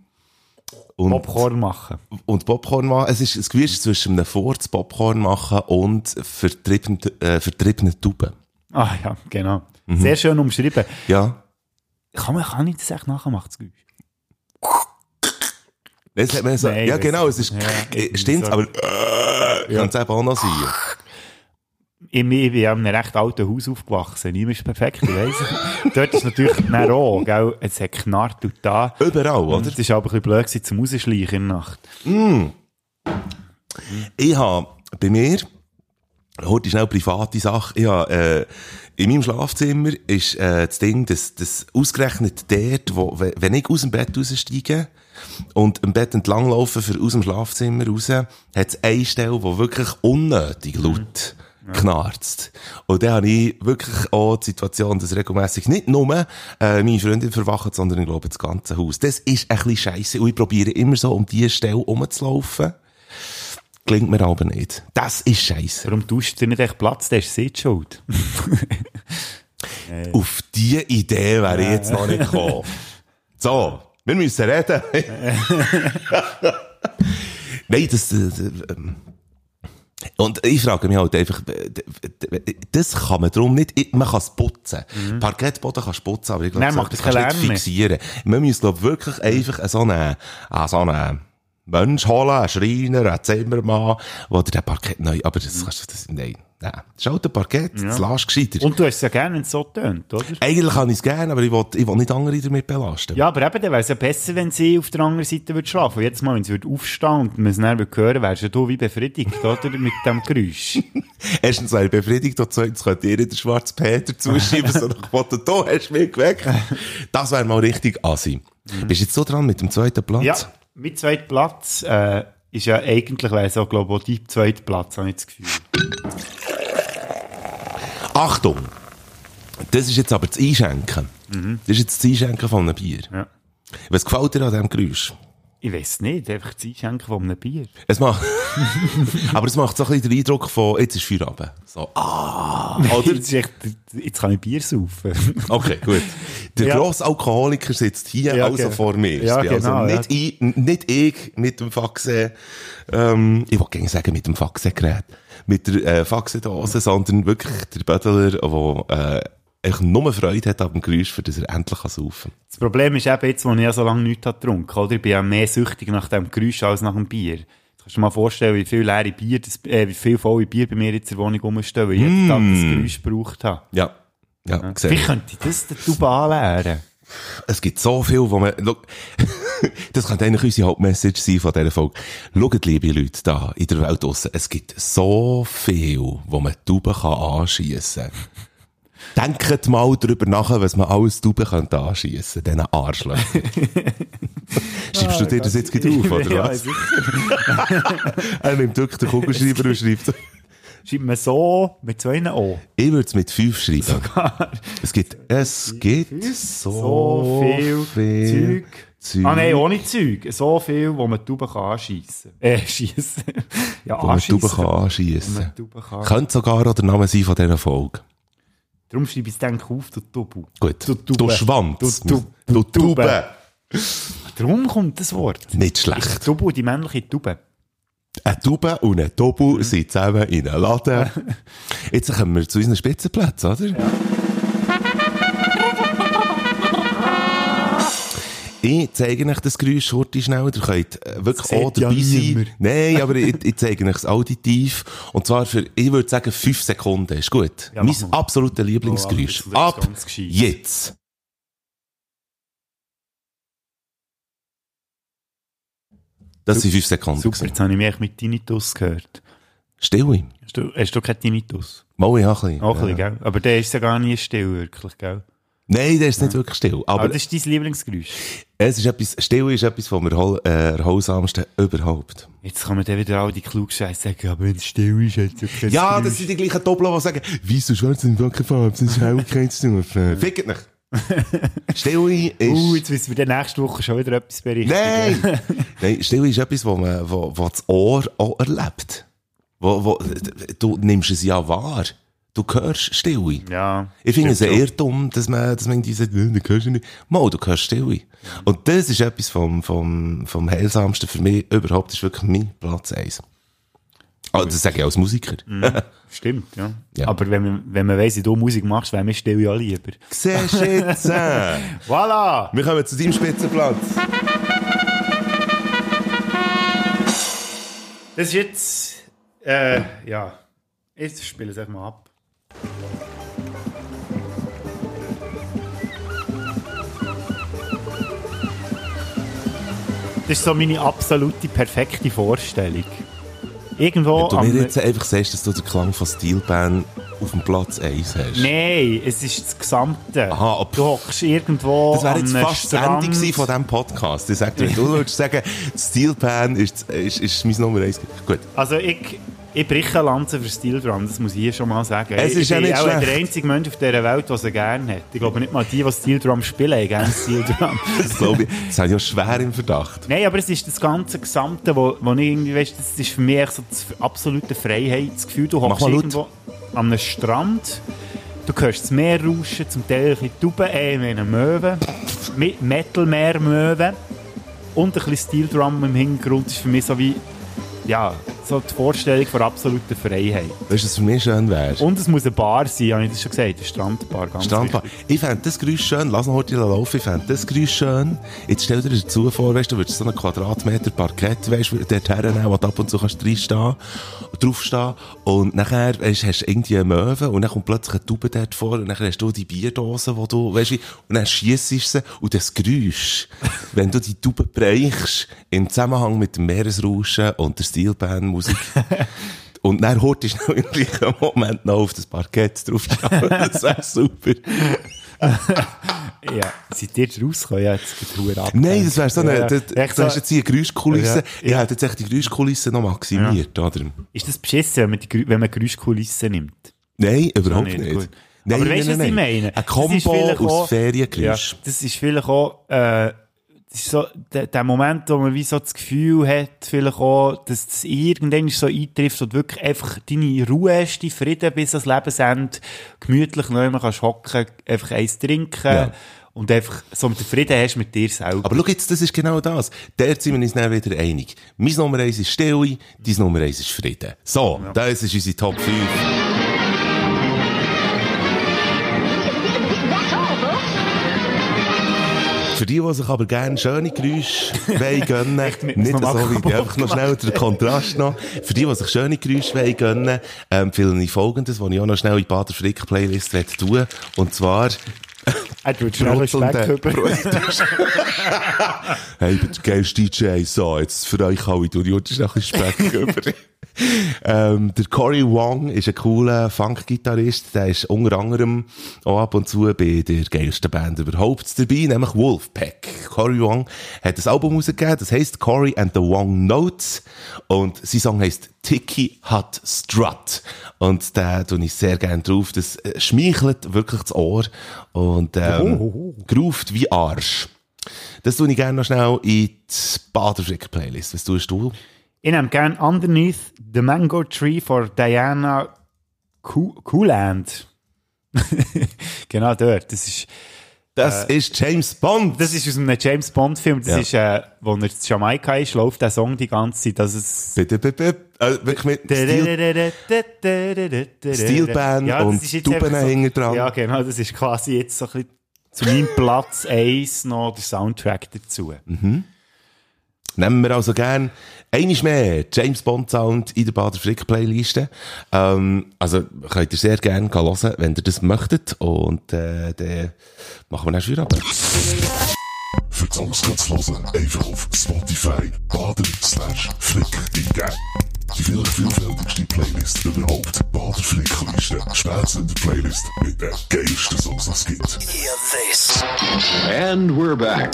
und,
Popcorn machen.
und Popcorn machen. Es ist ein Gemisch zwischen einem Furz, Popcorn machen und vertriebenen, äh, vertriebenen Tauben.
Ah ja, genau. Sehr schön umschrieben.
Ja.
Kann, man, kann ich das echt nachmachen, das Geräusch?
Das hat man so,
Nein,
ja, genau, es ist,
Ja,
stimmt,
so.
aber, äh, kann es eben auch noch sein.
Ich, ich bin in einem recht alten Haus aufgewachsen. Niemand ist perfekt, ich weiss. Dort ist natürlich dann auch, gell, es hat knarrt und da.
Überall,
Und
oder?
es ist aber ein bisschen blöd gewesen, zum Rausschleichen in der Nacht.
Ich habe bei mir, heute schnell private Sache, ich habe, äh, in meinem Schlafzimmer ist äh, das Ding, dass, dass ausgerechnet dort, wo, we- wenn ich aus dem Bett raussteige und im Bett entlang laufe für aus dem Schlafzimmer raus, hat es eine Stelle, wo wirklich unnötig laut knarzt. Und dann habe ich wirklich auch die Situation, dass regelmässig nicht nur äh, meine Freundin verwacht, sondern ich glaube das ganze Haus. Das ist ein bisschen scheisse und ich probiere immer so um diese Stelle rumzulaufen. Klingt mir aber nicht. Das ist scheiße.
Warum tust du nicht echt Platz? Der ist sie schuld.
Auf diese Idee wäre ich jetzt noch nicht gekommen. So, wir müssen reden. Nein, das, äh, ähm, und ich frage mich halt einfach, das kann man darum nicht, ich- man kann es putzen. Parkettboden kannst du putzen, aber ich glaube,
keinen
kannst du nicht fixieren. Man muss, glaube wirklich einfach so einen, ah, so einen Mensch holen, einen Schreiner, einen Zimmermann, der dir den Parkett neu, aber das kannst du, das, nein, nein. Das ist halt ein Parkett, das lässt gescheiter.
Und du hast es ja gerne, wenn es so tönt, oder?
Eigentlich kann ich es gerne, aber ich will, ich will nicht andere damit belasten.
Ja, aber eben, dann wäre es ja besser, wenn sie auf der anderen Seite würde schlafen. Und jetzt mal, wenn sie würde aufstehen und man es dann würde hören, wärst ja du wie befriedigt, oder? Mit dem Geräusch.
Erstens wäre ich befriedigt und zweitens könnte ihr den schwarzen Peter zuschieben, so nach dem du hast mich geweckt. Das wäre mal richtig assi. Bist du jetzt so dran mit dem zweiten Platz?
ja, mein zweiter Platz äh, ist ja eigentlich, wäre so, glaube ich, auch dein zweiter Platz, habe ich das Gefühl.
Achtung! Das ist jetzt aber das Einschenken.
Mhm.
Das ist jetzt das Einschenken von einem Bier.
Ja.
Was gefällt dir an diesem Geräusch?
Ich weiß nicht, einfach das Einschenken von einem Bier.
Es macht, aber es macht so ein bisschen den Eindruck von, jetzt ist Feierabend. So, ah, oder?
jetzt, echt, jetzt kann ich Bier saufen.
Okay, gut. Der
Ja.
grosse Alkoholiker sitzt hier
Ja,
also
genau.
vor mir.
Ja,
bin
genau,
also nicht, ich, nicht ich mit dem Faxe, ähm, ich wollte gerne sagen mit dem Faxegerät, mit der äh, Faxedose, sondern wirklich der Bödeler, der äh, eigentlich nur Freude hat ab dem Geräusch, für das er endlich kann saufen
Das Problem ist eben jetzt, wo ich ja so lange nichts habe getrunken oder? Ich bin ja mehr süchtig nach dem Geräusch als nach dem Bier. Kannst du dir mal vorstellen, wie viel leere Bier, das, äh, wie viel volle Bier bei mir jetzt in der Wohnung rumstehen, weil ich jeden Tag das Geräusch gebraucht habe.
Ja. Ja,
Ja. Wie könnte ich das der Tube anleeren?
Es gibt so viel, wo man, Schau, das könnte eigentlich unsere Hauptmessage sein von dieser Folge. Schaut, liebe Leute da in der Welt draussen, es gibt so viel, wo man Tauben kann anschiessen kann. Denkt mal darüber nach, was man alles Tauben könnte anschiessen, diesen Arschlöchern. Schreibst du dir das jetzt gleich auf, oder
ja,
was? er nimmt wirklich den Kugelschreiber und schreibt,
Schreibt man so mit zwei O.
ich würde es mit fünf schreiben. Es gibt, es gibt so,
So viel,
viel
Zeug.
Zeug.
Ah nein, ohne Zeug. So viel, wo man die Tauben kann anschiessen. Äh, schiessen. ja,
wo man die Tauben
anschiessen.
kann
Wo
anschiessen
man Tauben kann.
Könnte sogar auch der Name sein von dieser Folge.
Darum schreibe ich es denk auf, du Tubu.
Gut.
Du,
Du Schwanz.
Du, du,
Du Taube.
Darum kommt das Wort.
Nicht schlecht.
Tubu die männliche Taube?
Eine Taube und ein Tobu sind zusammen in einem Laden. Jetzt kommen wir zu unseren Spitzenplätzen, oder? Ich zeige euch das Geräusch heute schnell. Ihr könnt äh, wirklich
Seht
auch
ja
dabei sein.
niemand.
Nein, aber ich, ich zeige euch es auditiv. Und zwar für, ich würde sagen, fünf Sekunden. Ist gut.
Ja,
mein absolutes Lieblingsgeräusch.
Oh, das
Ab jetzt. Das sind fünf Sekunden.
Super,
gewesen.
jetzt habe ich mich mit Tinnitus gehört.
Stille.
Hast du, hast du keinen Tinnitus?
Mal, ich habe ein bisschen.
Auch ein bisschen,
Ja.
gell? Aber der ist ja gar nie still, wirklich, gell?
Nein, der ist nicht wirklich still.
Aber,
Aber
das ist dein Lieblingsgeräusch.
es ist etwas, still ist etwas vom äh, erholsamsten überhaupt.
Jetzt kann man dann wieder all die Klugscheiße sagen, aber wenn es still ist, hat es ja kein
Ja,
Geräusch.
das sind die gleichen Doppler, die sagen, wieso schwarz in Wackenfarbe, das ist Helligkeitsstufe. Fickt nicht. Stille ist...
Uh, jetzt müssen wir dann nächste Woche schon wieder etwas berichten.
Nein! Nein, Stille ist etwas, wo man, wo, wo das Ohr auch erlebt. Wo, wo, du nimmst es ja wahr. Du hörst Stille.
Ja.
Ich finde es eher dumm, dass man, dass man irgendwie sagt, «Nö, du hörst nicht. Mal, du hörst Stille. Und das ist etwas vom, vom, vom heilsamsten für mich überhaupt, ist wirklich mein Platz eins. Ah, das sage ich als Musiker.
Mhm. Stimmt, ja.
Ja.
Aber wenn man, wenn man weiss, wie du Musik machst, wäre mir still ja lieber.
Siehst du jetzt?
Voilà!
Wir kommen zu deinem Spitzenplatz.
Das ist jetzt, äh, ja. Jetzt spiele ich es einfach mal ab. Das ist so meine absolute perfekte Vorstellung. Irgendwo
Wenn du mir jetzt einfach sagst, dass du den Klang von Steelband auf dem Platz 1 hast.
Nein, es ist das Gesamte.
Aha, ob-
du hockst irgendwo
Das wäre jetzt
einem
fast das Ende
Strand.
von diesem Podcast. Ich sag dir, du würdest sagen, Steelpan ist, ist, ist mein Nummer 1. Gut.
Also ich, ich breche eine Lanze für Drum, das muss ich hier schon mal sagen.
Es
ich
ist ja
bin
nicht
auch
schlecht.
der einzige Mensch auf dieser Welt, der sie gerne hat. Ich glaube nicht mal die, die Steel Drum spielen, haben gerne Steel Drum.
Das glaube ich. Das ich ja schwer im Verdacht.
Nein, aber es ist das ganze Gesamte, wo, wo ich irgendwie, weißt, das ist für mich so das absolute Freiheitsgefühl. Du hockst irgendwo an einem Strand, du hörst das Meer rauschen, zum Teil ein bisschen Tauben, äh, ich meine Möwen, mit Metal-Meer-Möwen und ein bisschen Steel Drum im Hintergrund ist für mich so wie, ja, so die Vorstellung von absoluter Freiheit.
Weißt du, was für mich schön wäre?
Und es muss eine Bar sein, habe ich das schon gesagt, eine Strandbar, ganz
Strandbar.
wichtig.
Ich fände das Geräusch schön. Lass noch heute laufen. Ich fände das Geräusch schön. Jetzt stell dir dazu vor, weißt du, würdest so einen Quadratmeter Parkett, weißt du, dort hernehmen, wo du ab und zu kannst reinstehen, draufstehen. Und nachher, weißt, du, hast du irgendwie eine Möwe und dann kommt plötzlich eine Taube dort vor und dann hast du die Bierdose, wo du, weißt du, und dann schiessest du sie und das Geräusch, wenn du die Taube bereichst, im Zusammenhang mit dem Meeresrauschen und der Steelband-Musik, und dann hört ich noch im gleichen Moment noch auf das Parkett draufstehen. Das wäre super.
Ja, seid ihr rausgekommen? Ja, jetzt geht Huren ab.
Nein, das wäre so eine,
Ja,
das, das
so-
hast jetzt hier Geräuschkulisse.
Ja,
Ich hätte jetzt echt die Geräuschkulisse noch maximiert, oder?
Ist das beschissen, wenn man, die, wenn man Geräuschkulissen nimmt?
Nein, überhaupt
nicht,
nicht. Nein,
Aber weißt du, was
nein,
ich meine?
Ein
ist vielleicht
aus Feriengeräusch.
Ja, das ist vielleicht auch, äh, das ist so der, der Moment, wo man wie so das Gefühl hat, vielleicht auch, dass das irgendwann so eintrifft und wirklich einfach deine Ruhe hast, deinen Frieden bis ans Lebensende, gemütlich neu man kannst hocken, einfach eins trinken
Ja.
und einfach so mit den Frieden hast mit dir selber.
Aber schau jetzt, das ist genau das. Der sind wir uns dann wieder einig. Mein Nummer eins ist Stille, dein Nummer eins ist Frieden. So, das ist unsere Top 5. Für die, die sich aber gerne schöne Geräusche wollen gönnen, nicht so wie einfach noch schnell der Kontrast noch. Für die, die sich schöne Geräusche wollen gönnen, ähm, empfehle ich Folgendes, was ich auch noch schnell in die Bader Frick Playlist tun. Und zwar,
Er tut schnell Speck über.
hey, ich bin der geilste DJ, so, jetzt für euch alle, du jutest noch ein bisschen Speck über. ähm, der Cory Wong ist ein cooler Funk-Gitarrist, der ist unter anderem auch ab und zu bei der geilsten Band überhaupt dabei, nämlich Wolfpack. Cory Wong hat ein Album rausgegeben, das heisst Cory and the Wong Notes und sein Song heisst Tiki Hut Strut. Und da tue ich sehr gerne drauf, das äh, schmeichelt wirklich das Ohr und ähm, groovt wie Arsch. Das tue ich gerne noch schnell in die Baderfrick-Playlist. Was tust du?
Ich nehme gerne Underneath the Mango Tree for Diana Coo- Cooland. genau dort. Das ist,
Das ist James Bond.
das ist aus einem James Bond Film. Das
Ja.
ist, äh, wo er in Jamaika ist, läuft der Song die ganze Zeit. Das ist
Bitte, bitte, äh, wirklich mit Stil, Steelband
das
und Tuben
so-
dran.
Ja, genau. Das ist quasi jetzt so ein bisschen zu meinem Platz 1 noch der Soundtrack dazu.
Mhm. Nehmen wir also gern einiges mehr James Bond Sound in der Bader Frick Playliste. Ähm, also könnt ihr sehr gerne hören, wenn ihr das möchtet. Und äh, dann machen wir dann schon ab.
Für Songs kannst du hören, einfach auf Spotify Bader slash Flick eingeben. Die vielleicht vielfältigste Playlist überhaupt. Bader Flickliste. Spätzünder Playlist mit den geilsten Songs, die es gibt.
And we're back.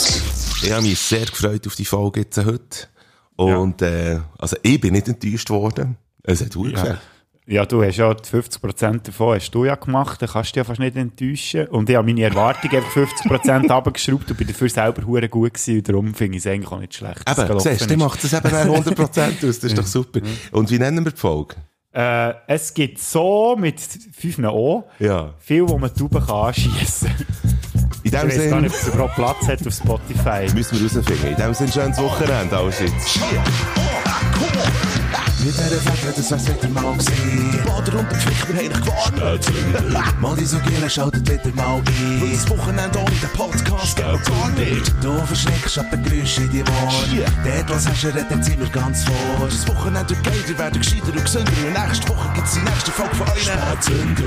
Ich habe mich sehr gefreut auf die Folge jetzt heute. Und äh, also ich bin nicht enttäuscht worden. Es hat gut
Ja.
gefallen.
Ja, du hast ja die 50% davon hast du ja gemacht, dann kannst du dich ja fast nicht enttäuschen. Und ich habe meine Erwartungen einfach 50% runtergeschraubt und bin dafür selber hure gut gewesen. Und darum finde ich es eigentlich auch nicht schlecht. es
Eben, siehst du, macht das eben auch 100% aus. Das ist doch super. Und wie nennen wir die Folge?
Äh, es gibt so mit fünf O
Ja.
viel, wo man Tauben kann anschiessen kann.
In dem
ich weiß gar nicht, ob es überhaupt Platz hat auf Spotify.
Müssen wir rausfinden. In dem Sinne, schönes Wochenende, alles jetzt.
Mit dieser Fläche, das wär's wieder mal gewesen. Die Bader und der Flick, wir haben dich gewarnt. Mal die so Giele schaltet wieder mal ein. Weil das Wochenende ohne den Podcast geht gar nicht. Du verschreckst ab den Geräuschen in die Ohren. Dort, was hast du, redet sind wir ganz vor. Das Wochenende geil, ihr werdet gescheiter und gesünder. Und nächste Woche gibt's die nächste Folge von euch. Spätzünder.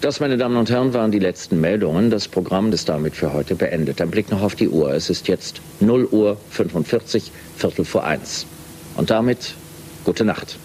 Das, meine Damen und Herren, waren die letzten Meldungen. Das Programm ist damit für heute beendet. Ein Blick noch auf die Uhr. Es ist jetzt 0 Uhr 45, Viertel vor eins. Und damit gute Nacht.